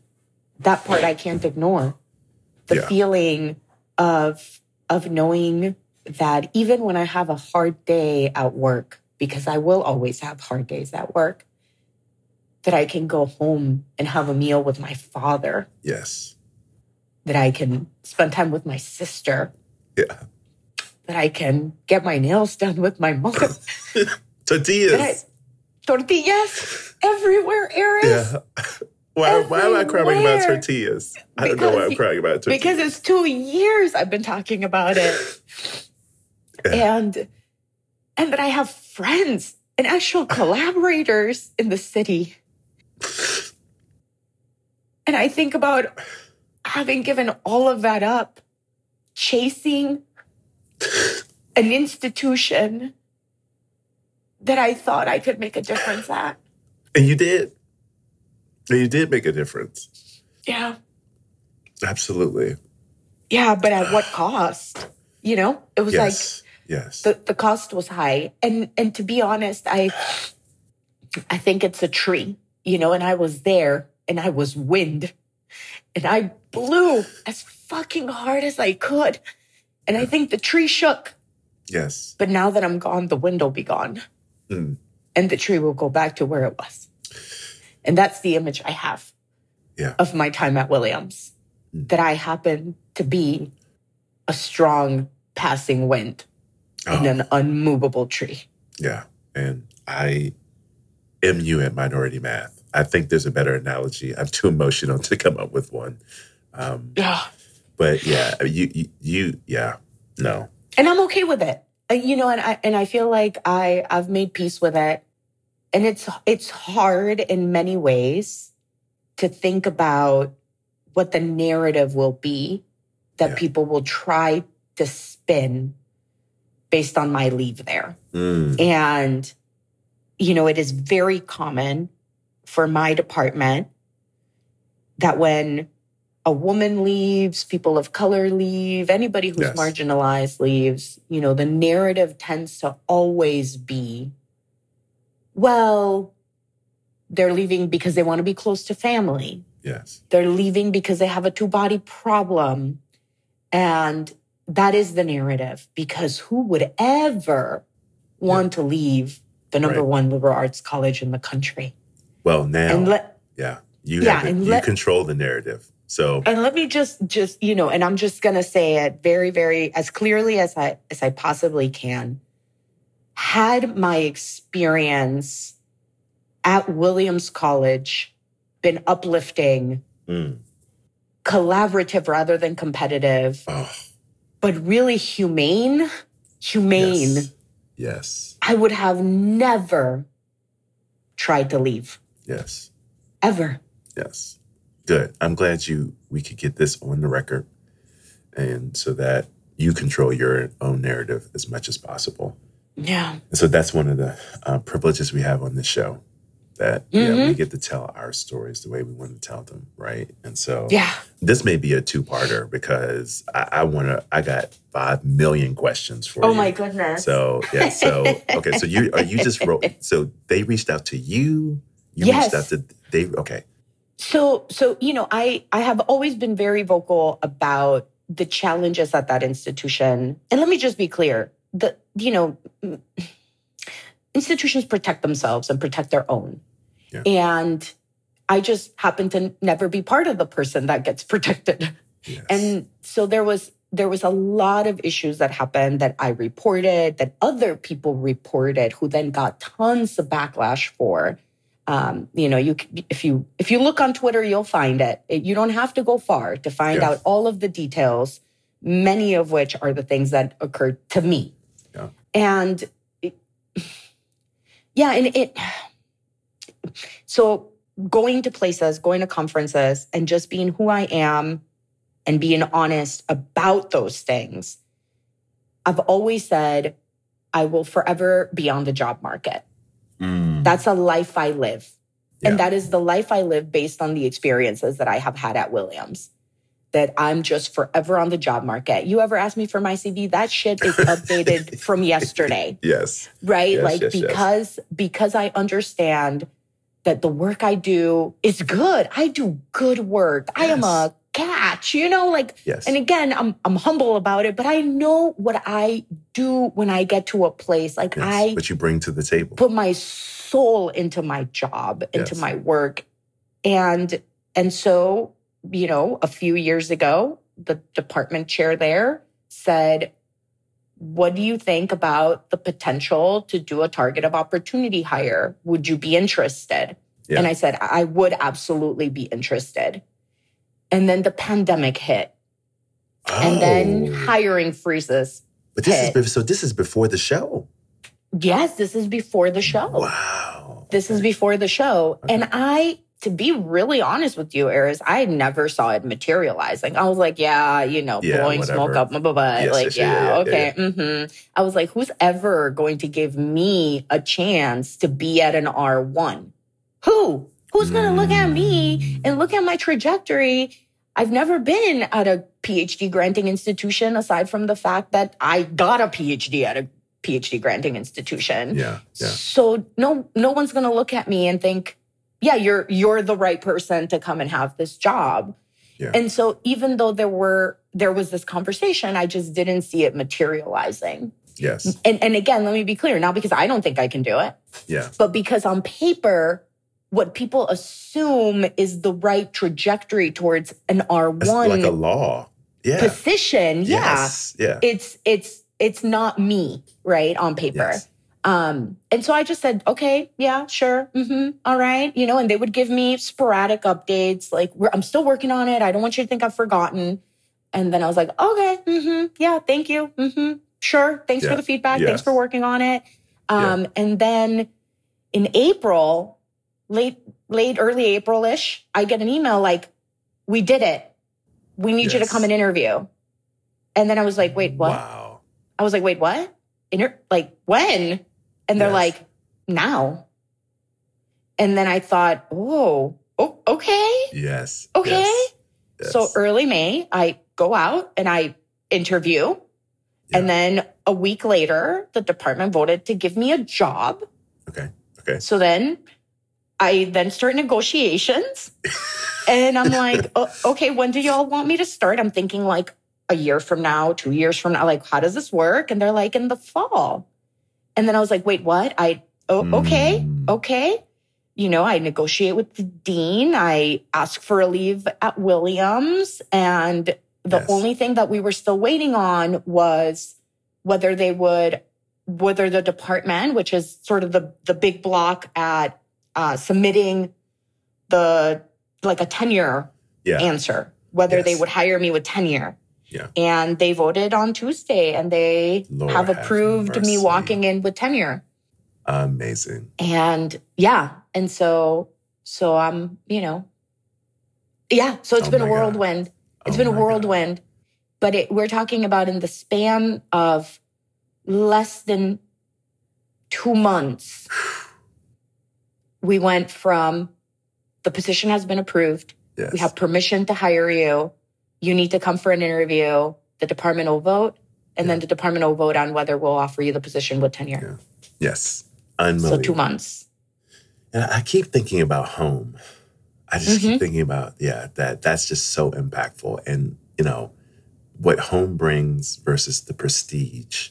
that part I can't ignore the yeah. feeling of of knowing that even when I have a hard day at work, because I will always have hard days at work, that I can go home and have a meal with my father. Yes. That I can spend time with my sister. Yeah. That I can get my nails done with my mom. tortillas. I, tortillas everywhere, Aris. Yeah. Why, why am I crying about tortillas? I don't know why I'm crying about tortillas. Because it's two years I've been talking about it. Yeah. And and that I have friends and actual collaborators in the city. And I think about having given all of that up, chasing an institution that I thought I could make a difference at. And you did. And you did make a difference. Yeah. Absolutely. Yeah, but at what cost? You know, it was yes. like yes. the, the cost was high. And and to be honest, I I think it's a tree, you know, and I was there and I was wind and I blew as fucking hard as I could. And I think the tree shook. Yes. But now that I'm gone, the wind will be gone. Mm. And the tree will go back to where it was. And that's the image I have Yeah. of my time at Williams. Mm. That I happen to be a strong passing wind in Oh, an unmovable tree. yeah. And I am you at minority math. I think there's a better analogy. I'm too emotional to come up with one. Um, Yeah. but yeah, you, you, you, yeah, no. and I'm okay with it. You know, and I and I feel like I I've made peace with it. And it's it's hard in many ways to think about what the narrative will be that Yeah. people will try to spin based on my leave there. Mm, And you know, it is very common for my department that when a woman leaves, people of color leave, anybody who's Yes. marginalized leaves, you know, the narrative tends to always be, well, they're leaving because they want to be close to family. yes. They're leaving because they have a two body problem. And that is the narrative because who would ever want to leave the number Right. one liberal arts college in the country? Well, now, And let, yeah, you Yeah, have it. and you let- control the narrative. So and let me just just you know and i'm just going to say it very very as clearly as i as i possibly can had my experience at williams college been uplifting mm, collaborative rather than competitive oh, but really humane humane yes. yes, i would have never tried to leave yes, ever yes. Good. I'm glad you we could get this on the record, and so that you control your own narrative as much as possible. Yeah And so that's one of the uh, privileges we have on this show. That yeah, we Mhm. get to tell our stories the way we want to tell them, right? And so yeah this may be a two-parter because I, I want to. I got five million questions for oh you. Oh my goodness So yeah, so okay, so you are you just wrote. So they reached out to you. You Yes. reached out to they. Okay, So, so you know, I I have always been very vocal about the challenges at that institution. And let me just be clear: the you know, institutions protect themselves and protect their own, Yeah. and I just happen to never be part of the person that gets protected. yes. And so there was there was a lot of issues that happened that I reported, that other people reported, who then got tons of backlash for. Um, you know, you if you if you look on Twitter, you'll find it. You don't have to go far to find out all of the details. Many of which are the things that occurred to me. And yeah, and it. So going to places, going to conferences, and just being who I am and being honest about those things. I've always said I will forever be on the job market. Mm, That's a life I live. Yeah. And that is the life I live based on the experiences that I have had at Williams. That I'm just forever on the job market. You ever ask me for my CV? That shit is updated from yesterday yes, right Yes, like yes, yes. because because i understand that the work i do is good i do good work i am a catch you know like yes, and again i'm i'm humble about it but i know what i do when i get to a place like yes. i what you bring to the table. put my soul into my job into my work and and so you know a few years ago the department chair there said what do you think about the potential to do a target of opportunity hire would you be interested Yeah. and i said i would absolutely be interested and then the pandemic hit and then Oh, hiring freezes But this hit. is so. This is before the show. Yes, this is before the show. Wow. This is before the show. Okay. And I, to be really honest with you, Aris, I never saw it materializing. I was like, yeah, you know, Yeah, blowing whatever. smoke up my butt. Yes, like, yes, yeah, yeah, okay. hmm I was like, who's ever going to give me a chance to be at an R1? Who? Who's going to look at me and look at my trajectory? I've never been at a PhD granting institution aside from the fact that I got a PhD at a PhD granting institution. Yeah. Yeah. So no no one's going to look at me and think, "Yeah, you're you're the right person to come and have this job." Yeah. And so even though there were there was this conversation, I just didn't see it materializing. Yes. And and again, let me be clear, not because I don't think I can do it, Yeah. but because on paper what people assume is the right trajectory towards an R1 like a law. Yeah. position. Yeah Yes. Yeah. it's it's it's not me right on paper Yes. Um and so i just said okay yeah sure. Hmm all right. You know and they would give me sporadic updates like we're, i'm still working on it. I don't want you to think i've forgotten. And then i was like okay. Hmm yeah thank you. Mm-hmm, sure. Thanks Yeah. for the feedback. Yes. thanks for working on it. Um and then in april late late early april-ish i get an email like we did it. We need you to come and interview. And then i was like wait what? Wow. I was like, wait, what? Inter- like when? And they're Yes. like, now. And then I thought, oh, oh okay. Yes. Okay. Yes. Yes. So early May, I go out and I interview. And then a week later, the department voted to give me a job. Okay. Okay. So then I then start negotiations. and I'm like, "O- okay, when do y'all want me to start? I'm thinking like a year from now, two years from now. Like, how does this work? And they're like, in the fall. And then I was like, wait, what? I, oh, okay, Mm. okay. You know, I negotiate with the dean. I ask for a leave at Williams. And the Yes. only thing that we were still waiting on was whether they would, whether the department, which is sort of the, the big block at uh, submitting the, like a tenure Yeah. answer, whether they would hire me with tenure. Yeah. And they voted on Tuesday and they Lord have have approved me walking in with tenure. Amazing. And yeah. And so, so I'm, you know, yeah. So it's Oh been a my God. whirlwind. It's Oh been a my God. whirlwind. But it, we're talking about in the span of less than two months, we went from the position has been approved. Yes. We have permission to hire you. You need to come for an interview. The department will vote, and then the department will vote on whether we'll offer you the position with tenure. yes. So two months. And I keep thinking about home. I just Mhm. keep thinking about, yeah, that that's just so impactful. And, you know, what home brings versus the prestige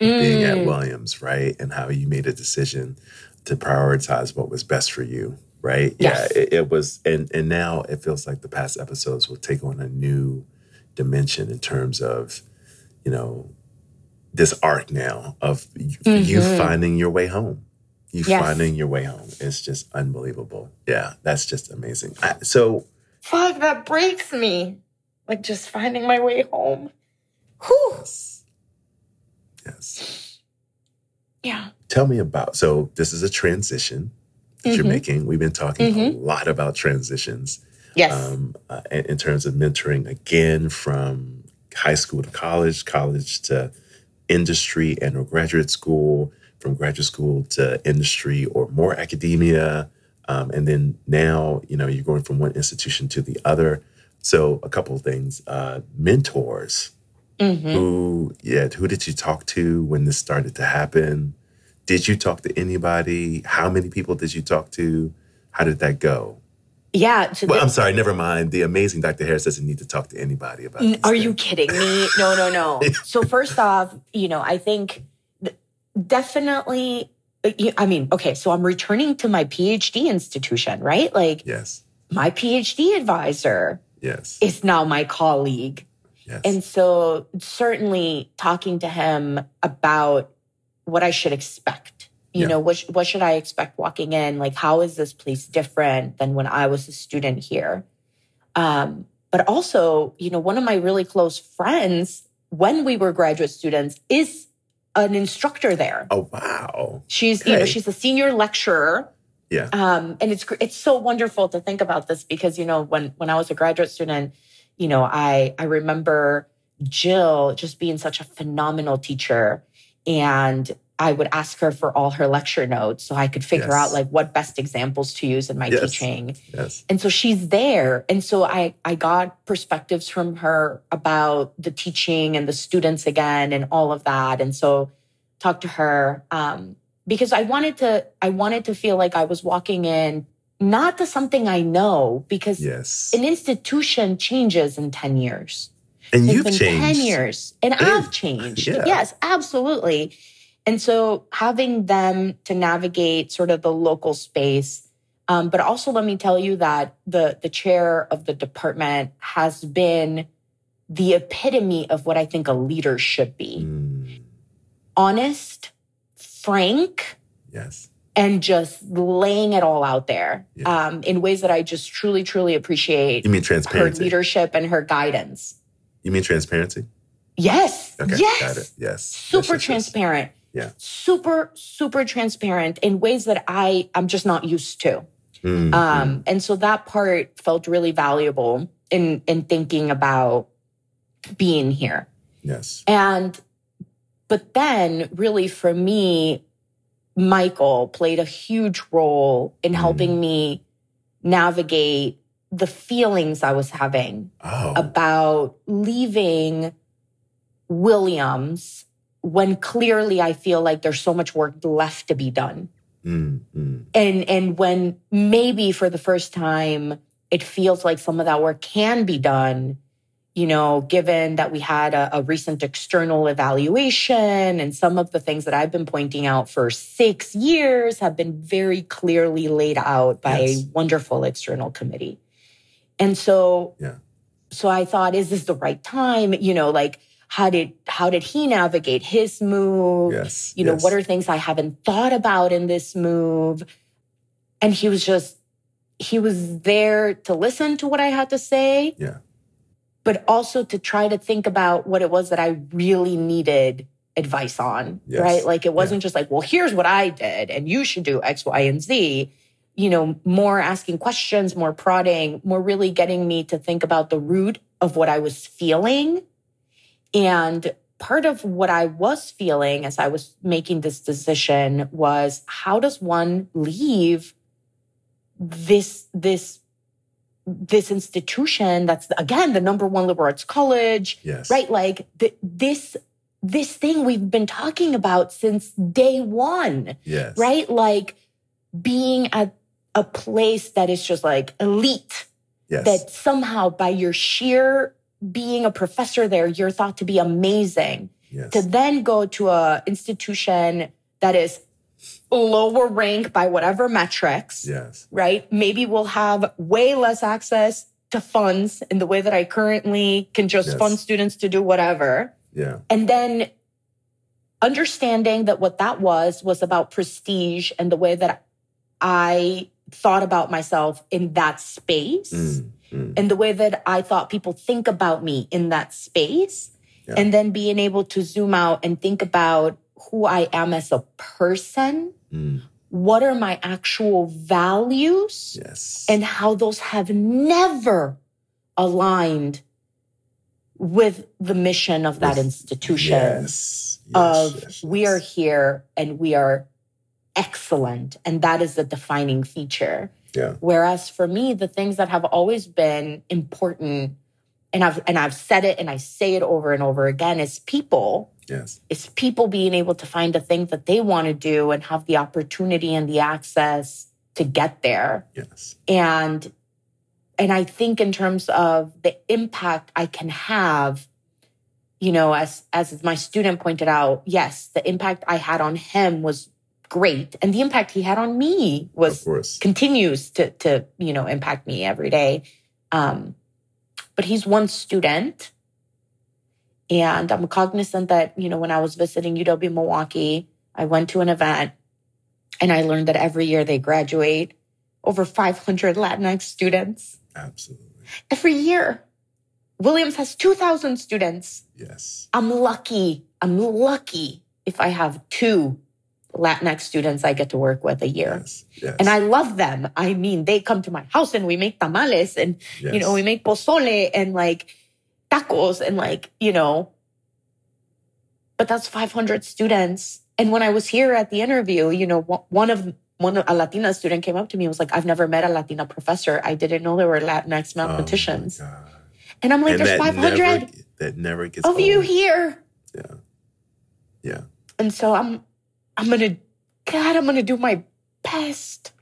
of being at Mm. Williams, right? And how you made a decision to prioritize what was best for you, right? Yes. Yeah, it, it was, and and now it feels like the past episodes will take on a new dimension in terms of, you know, this arc now of you, you finding your way home. You Yes. finding your way home. It's just unbelievable. Yeah, that's just amazing. I, so Fuck, that breaks me. Like just finding my way home. Whew. yes, yes. Yeah. Tell me about. So this is a transition that you're making. We've been talking a Mhm. lot about transitions Yes. um, uh, in, terms of mentoring. Again, from high school to college, college to industry and or graduate school, from graduate school to industry or more academia, um, and then now you know you're going from one institution to the other. So a couple of things: uh, mentors. Mhm. Who, yeah, who did you talk to when this started to happen? Did you talk to anybody? How many people did you talk to? How did that go? Yeah. So Well, the- I'm sorry, never mind. The amazing Dr. Harris doesn't need to talk to anybody about N- Are you kidding me? No, no, no. so first off, you know, I think definitely. uh, I mean, okay, so I'm returning to my PhD institution, right? Like Yes, my PhD advisor yes, is now my colleague. yes. And so certainly talking to him about what I should expect. You Yeah. know, what, what should I expect walking in? Like, how is this place different than when I was a student here? Um, but also, you know, one of my really close friends when we were graduate students is an instructor there. Oh wow. She's okay. you know she's a senior lecturer. Yeah. Um, and it's it's so wonderful to think about this because you know when when I was a graduate student, you know I I remember Jill just being such a phenomenal teacher and I would ask her for all her lecture notes so I could figure yes. out like what best examples to use in my yes. teaching. Yes. And so she's there. And so I, I got perspectives from her about the teaching and the students again and all of that. And so talk to her, um, because I wanted to, I wanted to feel like I was walking in not to something I know because yes. an institution changes in 10 years. And you've changed. 10 years and I've changed. Yeah. Yes, absolutely. And so having them to navigate sort of the local space, um, but also let me tell you that the the chair of the department has been the epitome of what I think a leader should be. Mm. Honest, frank, yes, and just laying it all out there Yeah. um, in ways that I just truly, truly appreciate You mean transparency, her leadership and her guidance. You mean transparency? Yes. Okay, yes. got it. Yes. Yes, Super yes, yes. transparent. Yeah. Super, super transparent in ways that I I'm just not used to. Mm, Um, and so that part felt really valuable in in thinking about being here. mm. Yes. And but then really for me, Michael played a huge role in Mm. helping me navigate the feelings I was having Oh. about leaving Williams when clearly I feel like there's so much work left to be done. Mm, mm. And and when maybe for the first time it feels like some of that work can be done, you know, given that we had a, a recent external evaluation and some of the things that I've been pointing out for six years have been very clearly laid out by Yes. a wonderful external committee. And so Yeah. so I thought, is this the right time? You know, like how did how did he navigate his move? Yes. You know, yes. what are things I haven't thought about in this move? And he was just he was there to listen to what I had to say. Yeah. But also to try to think about what it was that I really needed advice on, Yes. right? Like it wasn't just like, well, here's what I did and you should do X, Y, and Z. You know, more asking questions, more prodding, more really getting me to think about the root of what I was feeling. And part of what I was feeling as I was making this decision was how does one leave this, this, this institution that's again the number one liberal arts college, Yes. right? Like th- this, this thing we've been talking about since day one Yes. right? Like being at a place that is just like elite, Yes. that somehow by your sheer being a professor there, you're thought to be amazing. yes. To then go to a institution that is lower rank by whatever metrics, yes. right? Maybe we'll have way less access to funds in the way that I currently can just Yes. fund students to do whatever. Yeah. And then understanding that what that was was about prestige and the way that I thought about myself in that space Mm, mm. and the way that I thought people think about me in that space. Yeah. And then being able to zoom out and think about who I am as a person. Mm. What are my actual values? Yes. and how those have never aligned with the mission of that With- institution Yes. yes, of yes, we are here and we are excellent and that is the defining feature Yeah. whereas for me the things that have always been important and I've and I've said it and I say it over and over again is people Yes. is people being able to find a thing that they want to do and have the opportunity and the access to get there Yes. and and i think in terms of the impact i can have you know as as my student pointed out yes the impact i had on him was great and the impact he had on me was continues to to you know impact me every day um but he's one student and i'm cognizant that you know when i was visiting uw milwaukee i went to an event and i learned that every year they graduate over 500 latinx students Absolutely. every year Williams has 2,000 students. Yes. I'm lucky. I'm lucky if I have two Latinx students I get to work with a year. Yes. Yes. And I love them. I mean, they come to my house and we make tamales and, yes. you know, we make pozole and like tacos and like, you know, but that's 500 students. And when I was here at the interview, you know, one of one a Latina student came up to me and was like, I've never met a Latina professor. I didn't know there were Latinx Oh, mathematicians. God. and I'm like, And there's that 500 never, that never gets of you here. Yeah. Yeah. And so I'm, I'm to, God, I'm to do my best.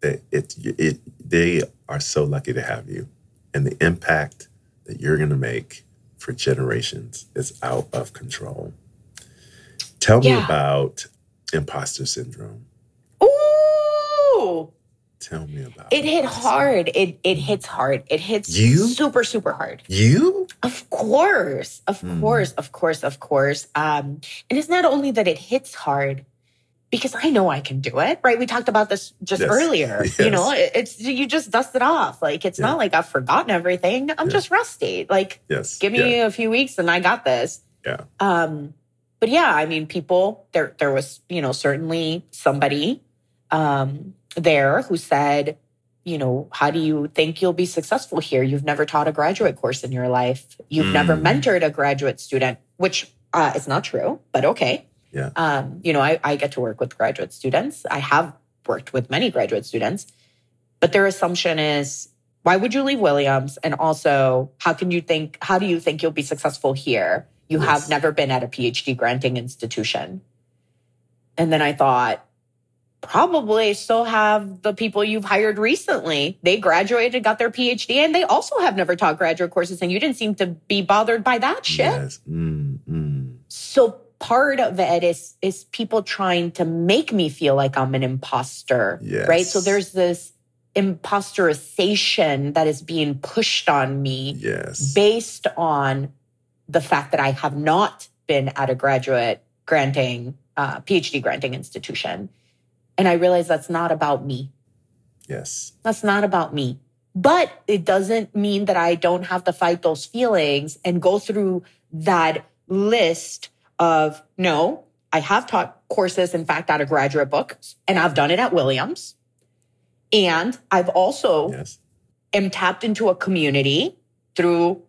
That it, it, they are so lucky to have you. And the impact that you're to make for generations is out of control. Tell me about imposter syndrome. Ooh, Tell me about it hit hard. It, it hits hard. It hits You? super, super hard. You? Of course, of Hmm. course, of course, of course. Um, and it's not only that it hits hard because I know I can do it, right? We talked about this just Yes. earlier. Yes. You know, it's you just dust it off. Like it's Yeah. not like I've forgotten everything. I'm Yeah. just rusty. Like Yes. give me Yeah. a few weeks and I got this. Yeah. Um, but yeah, I mean, people there there was, you know, certainly somebody um there who said, you know, how do you think you'll be successful here? You've never taught a graduate course in your life. You've never Mm. mentored a graduate student, which uh, is not true, but okay. Yeah. Um, you know, I, I get to work with graduate students. I have worked with many graduate students, but their assumption is, why would you leave Williams? And also, how can you think, how do you think you'll be successful here? You Yes. have never been at a PhD granting institution. And then I thought, probably still have the people you've hired recently. They graduated, got their PhD, and they also have never taught graduate courses. And you didn't seem to be bothered by that shit. Yes. Mm, mm. So part of it is is people trying to make me feel like I'm an imposter, Yes. right? So there's this imposterization that is being pushed on me Yes. based on the fact that I have not been at a graduate granting uh, PhD granting institution, and I realize that's not about me. yes. That's not about me. But it doesn't mean that I don't have to fight those feelings and go through that list of no, I have taught courses, in fact, out of graduate books, and I've done it at Williams. And I've also Yes. am tapped into a community through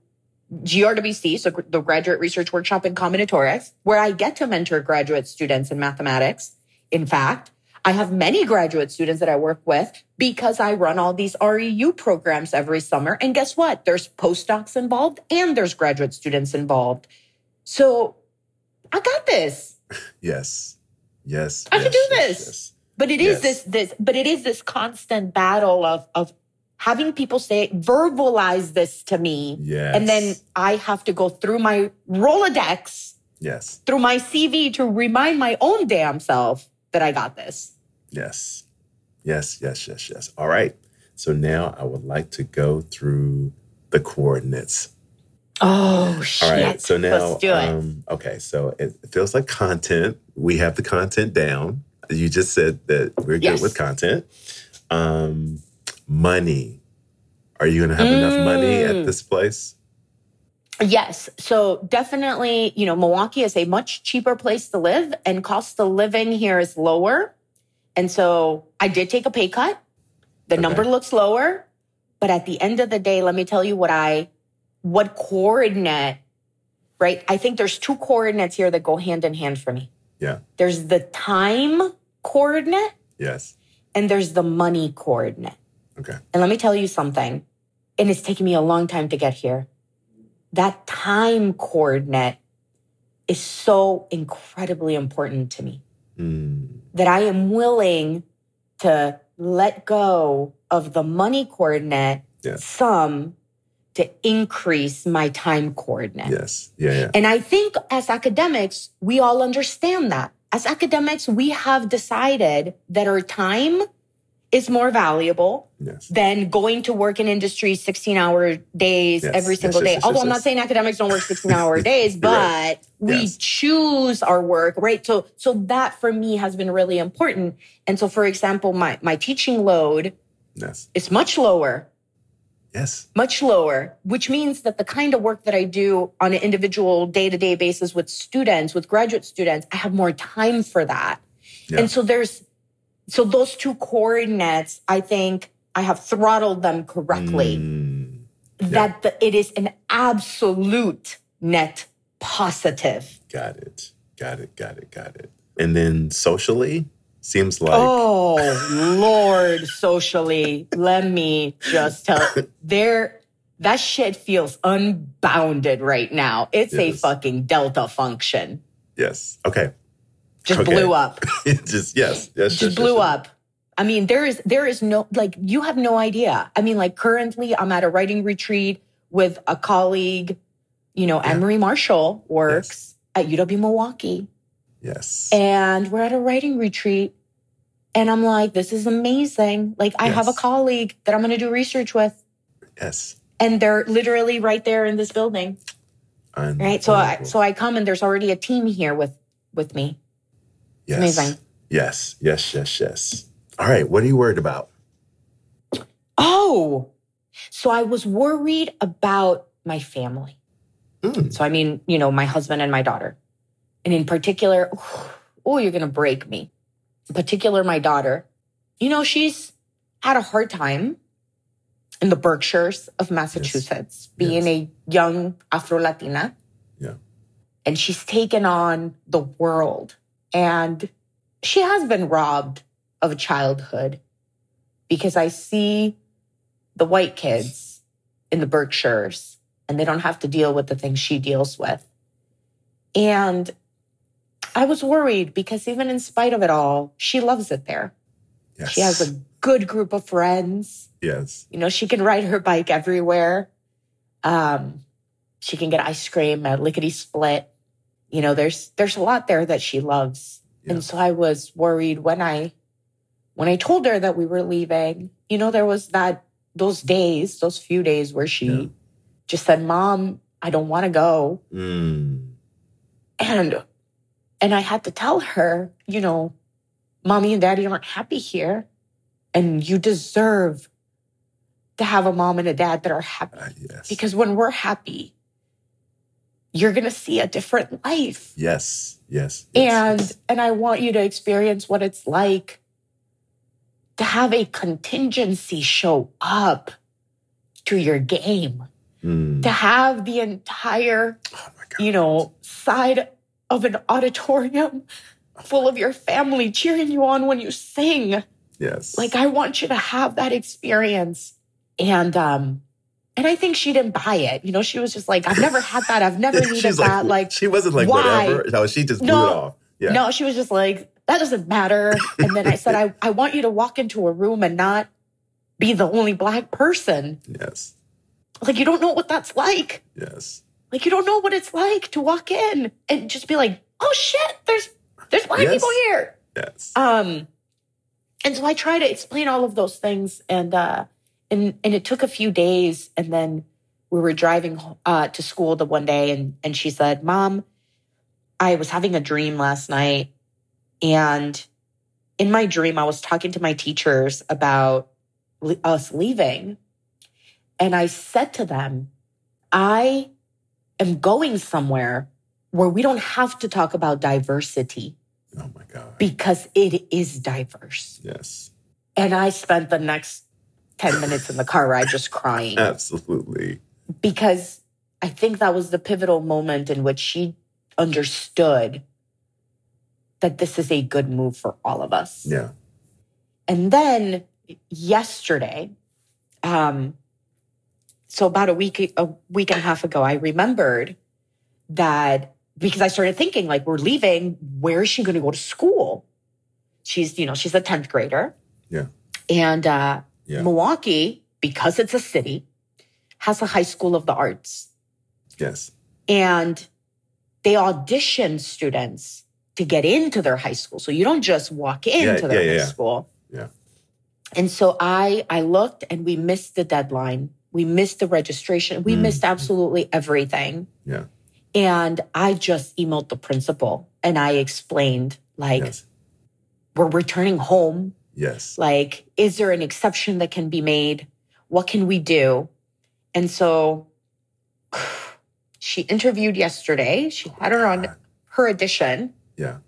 GRWC, so the Graduate Research Workshop in Combinatorics, where I get to mentor graduate students in mathematics. In fact, I have many graduate students that I work with because I run all these REU programs every summer. And guess what? There's postdocs involved and there's graduate students involved. So I got this. Yes. Yes. I can do yes, this. yes. But it is Yes. this this but it is this constant battle of of having people say verbalize this to me Yes. and then I have to go through my Rolodex, Yes. through my CV to remind my own damn self that I got this. Yes. Yes. Yes. Yes. Yes. All right. So now I would like to go through the coordinates. Oh shit. All right. So now, let's do it. Um, okay. So it feels like content. We have the content down. You just said that we're Yes. good with content. Um, money. Are you going to have enough money Mm. at this place? Yes. So definitely, you know, Milwaukee is a much cheaper place to live and cost of living here is lower. And so I did take a pay cut. The Okay. number looks lower, but at the end of the day, let me tell you what I, what coordinate, right? I think there's two coordinates here that go hand in hand for me. Yeah. There's the time coordinate Yes. and there's the money coordinate. Okay. And let me tell you something, and it's taken me a long time to get here. That time coordinate is so incredibly important to me Mm. that I am willing to let go of the money coordinate some to increase my time coordinate. Yes. Yeah. Yeah. And I think as academics, we all understand that. As academics, we have decided that our time is more valuable Yes. than going to work in industry 16 hour days Yes, every single yes, day. Although I'm not saying academics don't work 16 hour days, but right. we choose our work, right? So, so that for me has been really important. And so, for example, my, my teaching load Yes. is much lower Yes. much lower, which means that the kind of work that I do on an individual day to day basis with students, with graduate students, I have more time for that. Yeah. And so there's, so those two coordinates, I think I have throttled them correctly. Mm, That the, it is an absolute net positive. got it. Got it. Got it. Got it. And then socially, seems like oh Lord, socially, let me just tell there that shit feels unbounded right now. It's a fucking delta function. yes. Okay. Just Okay. blew up. just yes. Yes. Just yes, blew yes, up. I mean, there is there is no like you have no idea. I mean, like currently I'm at a writing retreat with a colleague, you know, Yeah. Marie Marshall works at UW Milwaukee. Yes. and we're at a writing retreat and i'm like this is amazing like i have a colleague that i'm going to do research with yes. and they're literally right there in this building right so i so i come and there's already a team here with with me yes. amazing. Yes. Yes. Yes. Yes. All right. What are you worried about? oh so i was worried about my family Mm, so i mean you know my husband and my daughter and in particular oh you're going to break me in particular my daughter you know she's had a hard time in the berkshires of massachusetts being Yes. a young afro latina Yeah. and she's taken on the world and she has been robbed of childhood because i see the white kids in the berkshires and they don't have to deal with the things she deals with and I was worried because even in spite of it all, she loves it there. yes. She has a good group of friends. yes. You know, she can ride her bike everywhere. Um, she can get ice cream at Lickety Split. You know, there's there's a lot there that she loves. Yeah. And so I was worried when I when I told her that we were leaving, you know, there was that those days, those few days where she Yeah. just said, Mom, I don't want to go Mm, and and i had to tell her you know mommy and daddy aren't happy here and you deserve to have a mom and a dad that are happy uh, yes. because when we're happy you're going to see a different life yes. Yes. yes, and yes. and i want you to experience what it's like to have a contingency show up to your game Mm, to have the entire oh you know, side of an auditorium full of your family cheering you on when you sing. Yes. Like I want you to have that experience. And um and I think she didn't buy it. You know, she was just like, I've never had that. I've never needed that. Like, she wasn't like why? whatever. No, she just blew No. it off. Yeah. no, she was just like, that doesn't matter. And then I said, I, I want you to walk into a room and not be the only black person. Yes. Like you don't know what that's like. Yes. Like you don't know what it's like to walk in and just be like, oh shit, there's there's black Yes. people here. Yes. Um, and so I try to explain all of those things, and uh, and and it took a few days, and then we were driving uh, to school the one day, and and she said, "Mom, I was having a dream last night, and in my dream, I was talking to my teachers about us leaving, and I said to them, I am going somewhere where we don't have to talk about diversity." oh my God. because it is diverse. yes. And I spent the next 10 minutes in the car ride just crying Absolutely. because I think that was the pivotal moment in which she understood that this is a good move for all of us. Yeah. And then yesterday, um, so about a week, a week and a half ago, I remembered that because I started thinking, like, we're leaving, where is she going to go to school? She's, you know, she's a 10th grader. Yeah. And uh, Yeah. Milwaukee, because it's a city, has a high school of the arts. Yes. And they audition students to get into their high school. So you don't just walk into Yeah, their yeah, high yeah. school. Yeah. And so I I looked and we missed the deadline. We missed the registration. We Mm. missed absolutely everything. Yeah. And I just emailed the principal and I explained like yes. we're returning home. Yes. Like, is there an exception that can be made? What can we do? And so she interviewed yesterday. She had her on her audition. Yeah.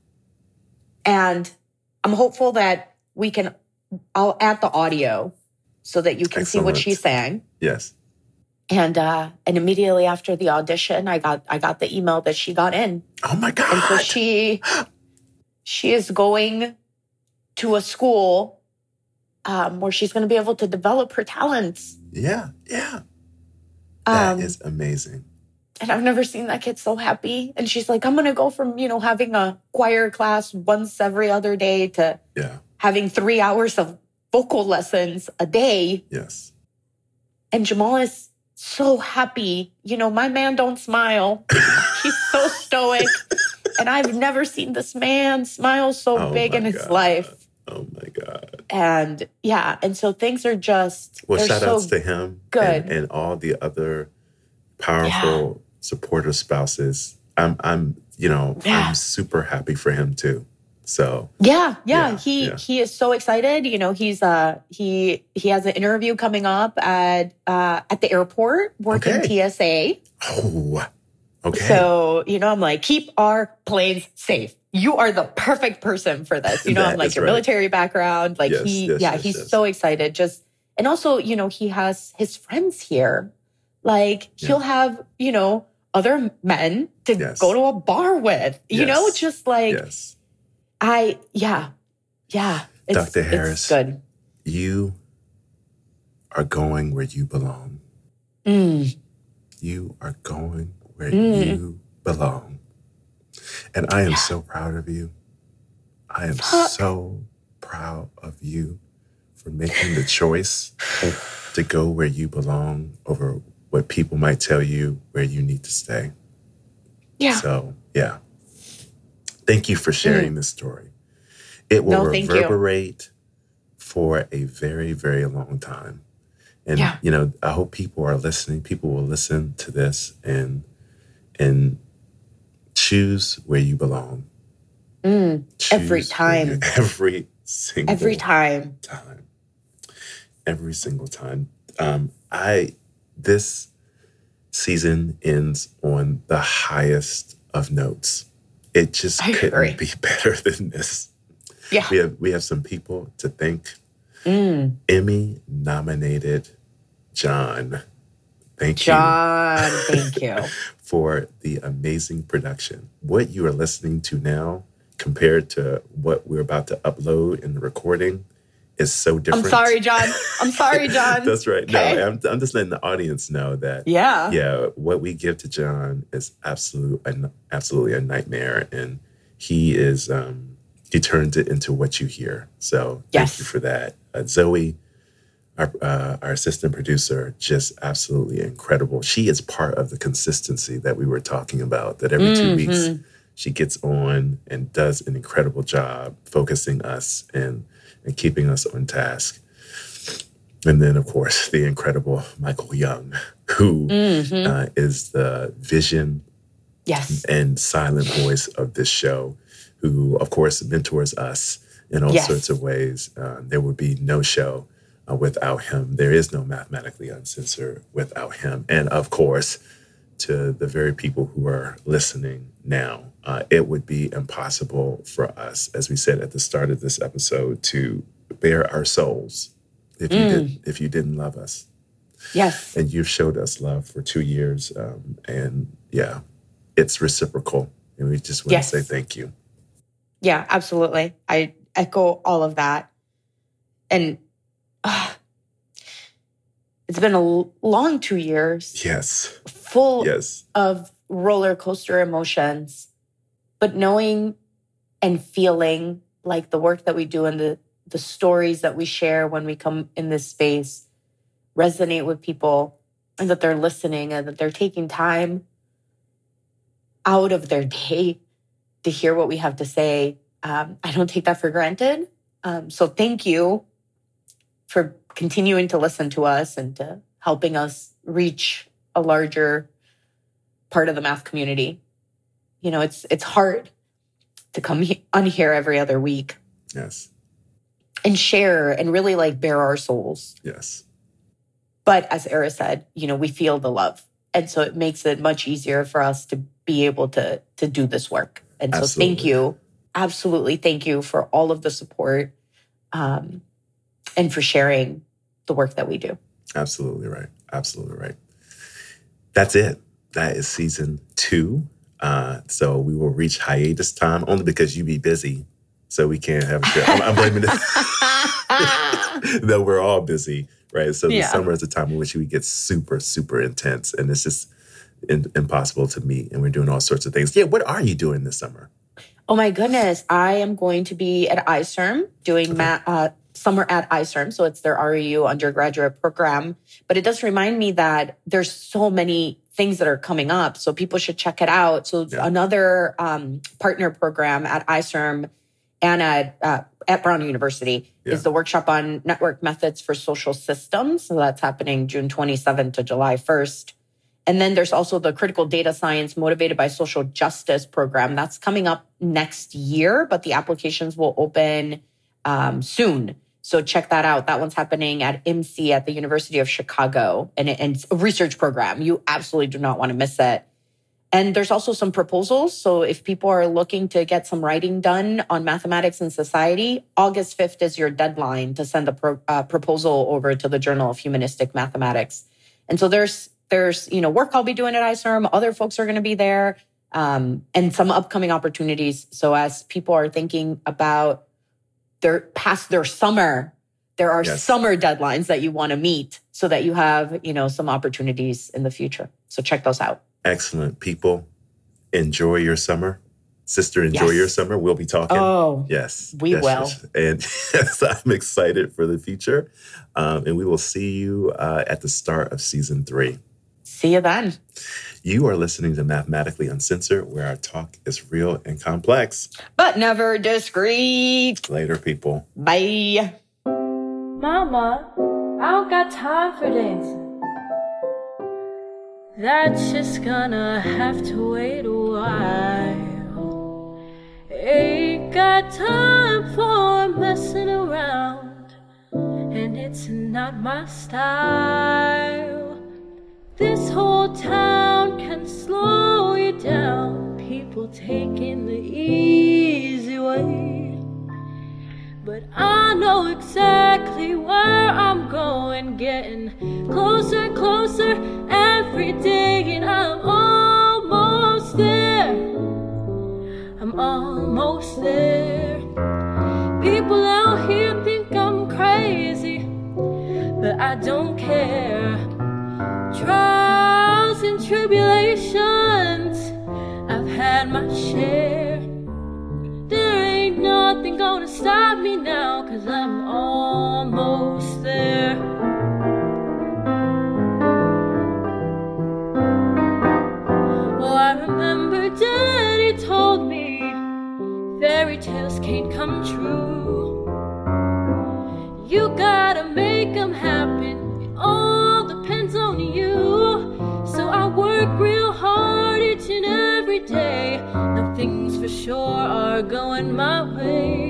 And I'm hopeful that we can, I'll add the audio so that you can see what Excellent. she's saying. Yes. And uh and immediately after the audition, I got I got the email that she got in. Oh my God. And so she she is going to a school um, where she's going to be able to develop her talents. yeah. Yeah. That Um, is amazing. and I've never seen that kid so happy. And she's like, I'm going to go from you know having a choir class once every other day to Yeah. having three hours of vocal lessons a day. Yes. And Jamal is so happy. You know, my man don't smile. He's so stoic. And I've never seen this man smile so Oh big in his God. life. Oh my God. And yeah, and so things are just Well, shout so outs to him good. And, and all the other powerful, supportive spouses. I'm, I'm, you know, Yeah. I'm super happy for him too. So, Yeah, yeah, Yeah, he yeah. he is so excited. You know, he's uh he he has an interview coming up at uh at the airport working Okay. TSA. oh, okay. So, you know, I'm like, keep our planes safe. You are the perfect person for this. You know, I'm like your right. military background. Like Yes, he yes, yeah, yes, he's so excited. Just and also, you know, he has his friends here. Like Yeah. he'll have, you know, other men to go to a bar with. You know, just like. I yeah. Yeah. Dr. Harris. It's good. You are going where you belong. Mm. You are going where Mm. you belong. And I am Yeah. so proud of you. I am Fuck. so proud of you for making the choice to go where you belong over what people might tell you where you need to stay. Yeah. So, yeah. Thank you for sharing this story. It will Mm. No, reverberate for a very, very long time. And Yeah. you know, I hope people are listening. People will listen to this and and choose where you belong. Mm. Every you- time. every single Every time. time. Every single time. Um, I this season ends on the highest of notes. It just I couldn't agree. be better than this. Yeah. We have we have some people to thank. Mm. Emmy nominated John. Thank you John, thank you. for the amazing production. What you are listening to now compared to what we're about to upload in the recording is so different. I'm sorry, John. I'm sorry, John. That's right. Okay. No, I'm, I'm just letting the audience know that yeah. yeah, what we give to John is absolute, an, absolutely a nightmare, and he is um, he turns it into what you hear. So Yes. thank you for that, uh, Zoe, our uh, our assistant producer, just absolutely incredible. She is part of the consistency that we were talking about. That every 2 weeks Mhm. she gets on and does an incredible job focusing us and and keeping us on task. And then, of course, the incredible Michael Young, who Mhm. uh, is the vision Yes. and silent voice of this show, who, of course, mentors us in all Yes. sorts of ways. Uh, there would be no show uh, without him. There is no mathematically uncensored without him. And of course, to the very people who are listening now, uh, it would be impossible for us, as we said at the start of this episode, to bare our souls if you Mm. did if you didn't love us Yes. and you've showed us love for two years. Um, and yeah, it's reciprocal. And we just want Yes. to say thank you. Yeah, absolutely. I echo all of that. And uh, it's been a long two years, Yes. full Yes. of roller coaster emotions, but knowing and feeling like the work that we do and the, the stories that we share when we come in this space resonate with people and that they're listening and that they're taking time out of their day to hear what we have to say. Um, I don't take that for granted. Um, so thank you for continuing to listen to us and to helping us reach a larger part of the math community. You know, it's it's hard to come he- on here every other week Yes. and share and really like bare our souls. Yes. But as Aris said, you know, we feel the love. And so it makes it much easier for us to be able to to do this work. And so Absolutely. thank you. Absolutely thank you for all of the support um, and for sharing the work that we do. Absolutely right. Absolutely right. That's it. That is season two. Uh, so we will reach hiatus time only because you be busy. So we can't have a show. I'm, I'm blaming it. no, we're all busy, right? So the Yeah. summer is a time in which we get super, super intense and it's just in, impossible to meet. And we're doing all sorts of things. Yeah, what are you doing this summer? Oh my goodness. I am going to be at ICERM doing ma- uh, summer at ICERM. So it's their REU undergraduate program. But it does remind me that there's so many things that are coming up. So people should check it out. So Yeah. another um, partner program at ICERM and at, uh, at Brown University Yeah. is the workshop on network methods for social systems. So that's happening June 27th to July 1st. And then there's also the critical data science motivated by social justice program that's coming up next year, but the applications will open um, soon. So check that out. That one's happening at MC at the University of Chicago, and, it's a research program. You absolutely do not want to miss it. And there's also some proposals. So if people are looking to get some writing done on mathematics and society, August 5th is your deadline to send a pro, uh, proposal over to the Journal of Humanistic Mathematics. And so there's there's you know work I'll be doing at ICERM. Other folks are going to be there, um, and some upcoming opportunities. So as people are thinking about their past their summer, there are Yes. summer deadlines that you want to meet, so that you have you know some opportunities in the future. So check those out. Excellent people. Enjoy your summer. Sister, enjoy Yes. your summer. We'll be talking. Oh, Yes. We yes, will. yes. And yes, I'm excited for the future. Um, and we will see you uh, at the start of season three. See you then. You are listening to Mathematically Uncensored, where our talk is real and complex. But never discreet. Later, people. Bye. Mama, I don't got time for dancing. That's just gonna have to wait a while. Ain't got time for messing around, and it's not my style. This whole town can slow you down, people taking the easy way. But I know exactly where I'm going, getting closer closer every day, and I'm almost there. I'm almost there. People out here think I'm crazy, but I don't care. Trials and tribulations, I've had my share. There ain't nothing gonna stop me now, cause I'm almost there. Oh, I remember Daddy told me fairy tales can't come true. You gotta make them happen, sure are going my way.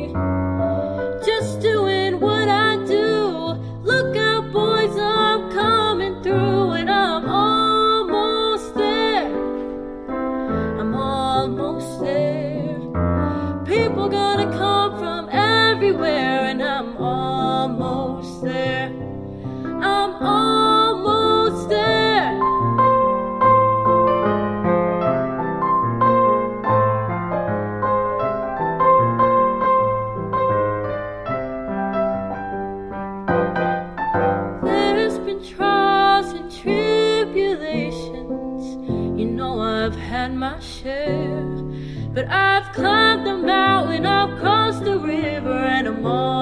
But I've climbed the mountain, I've crossed the river, and I'm almost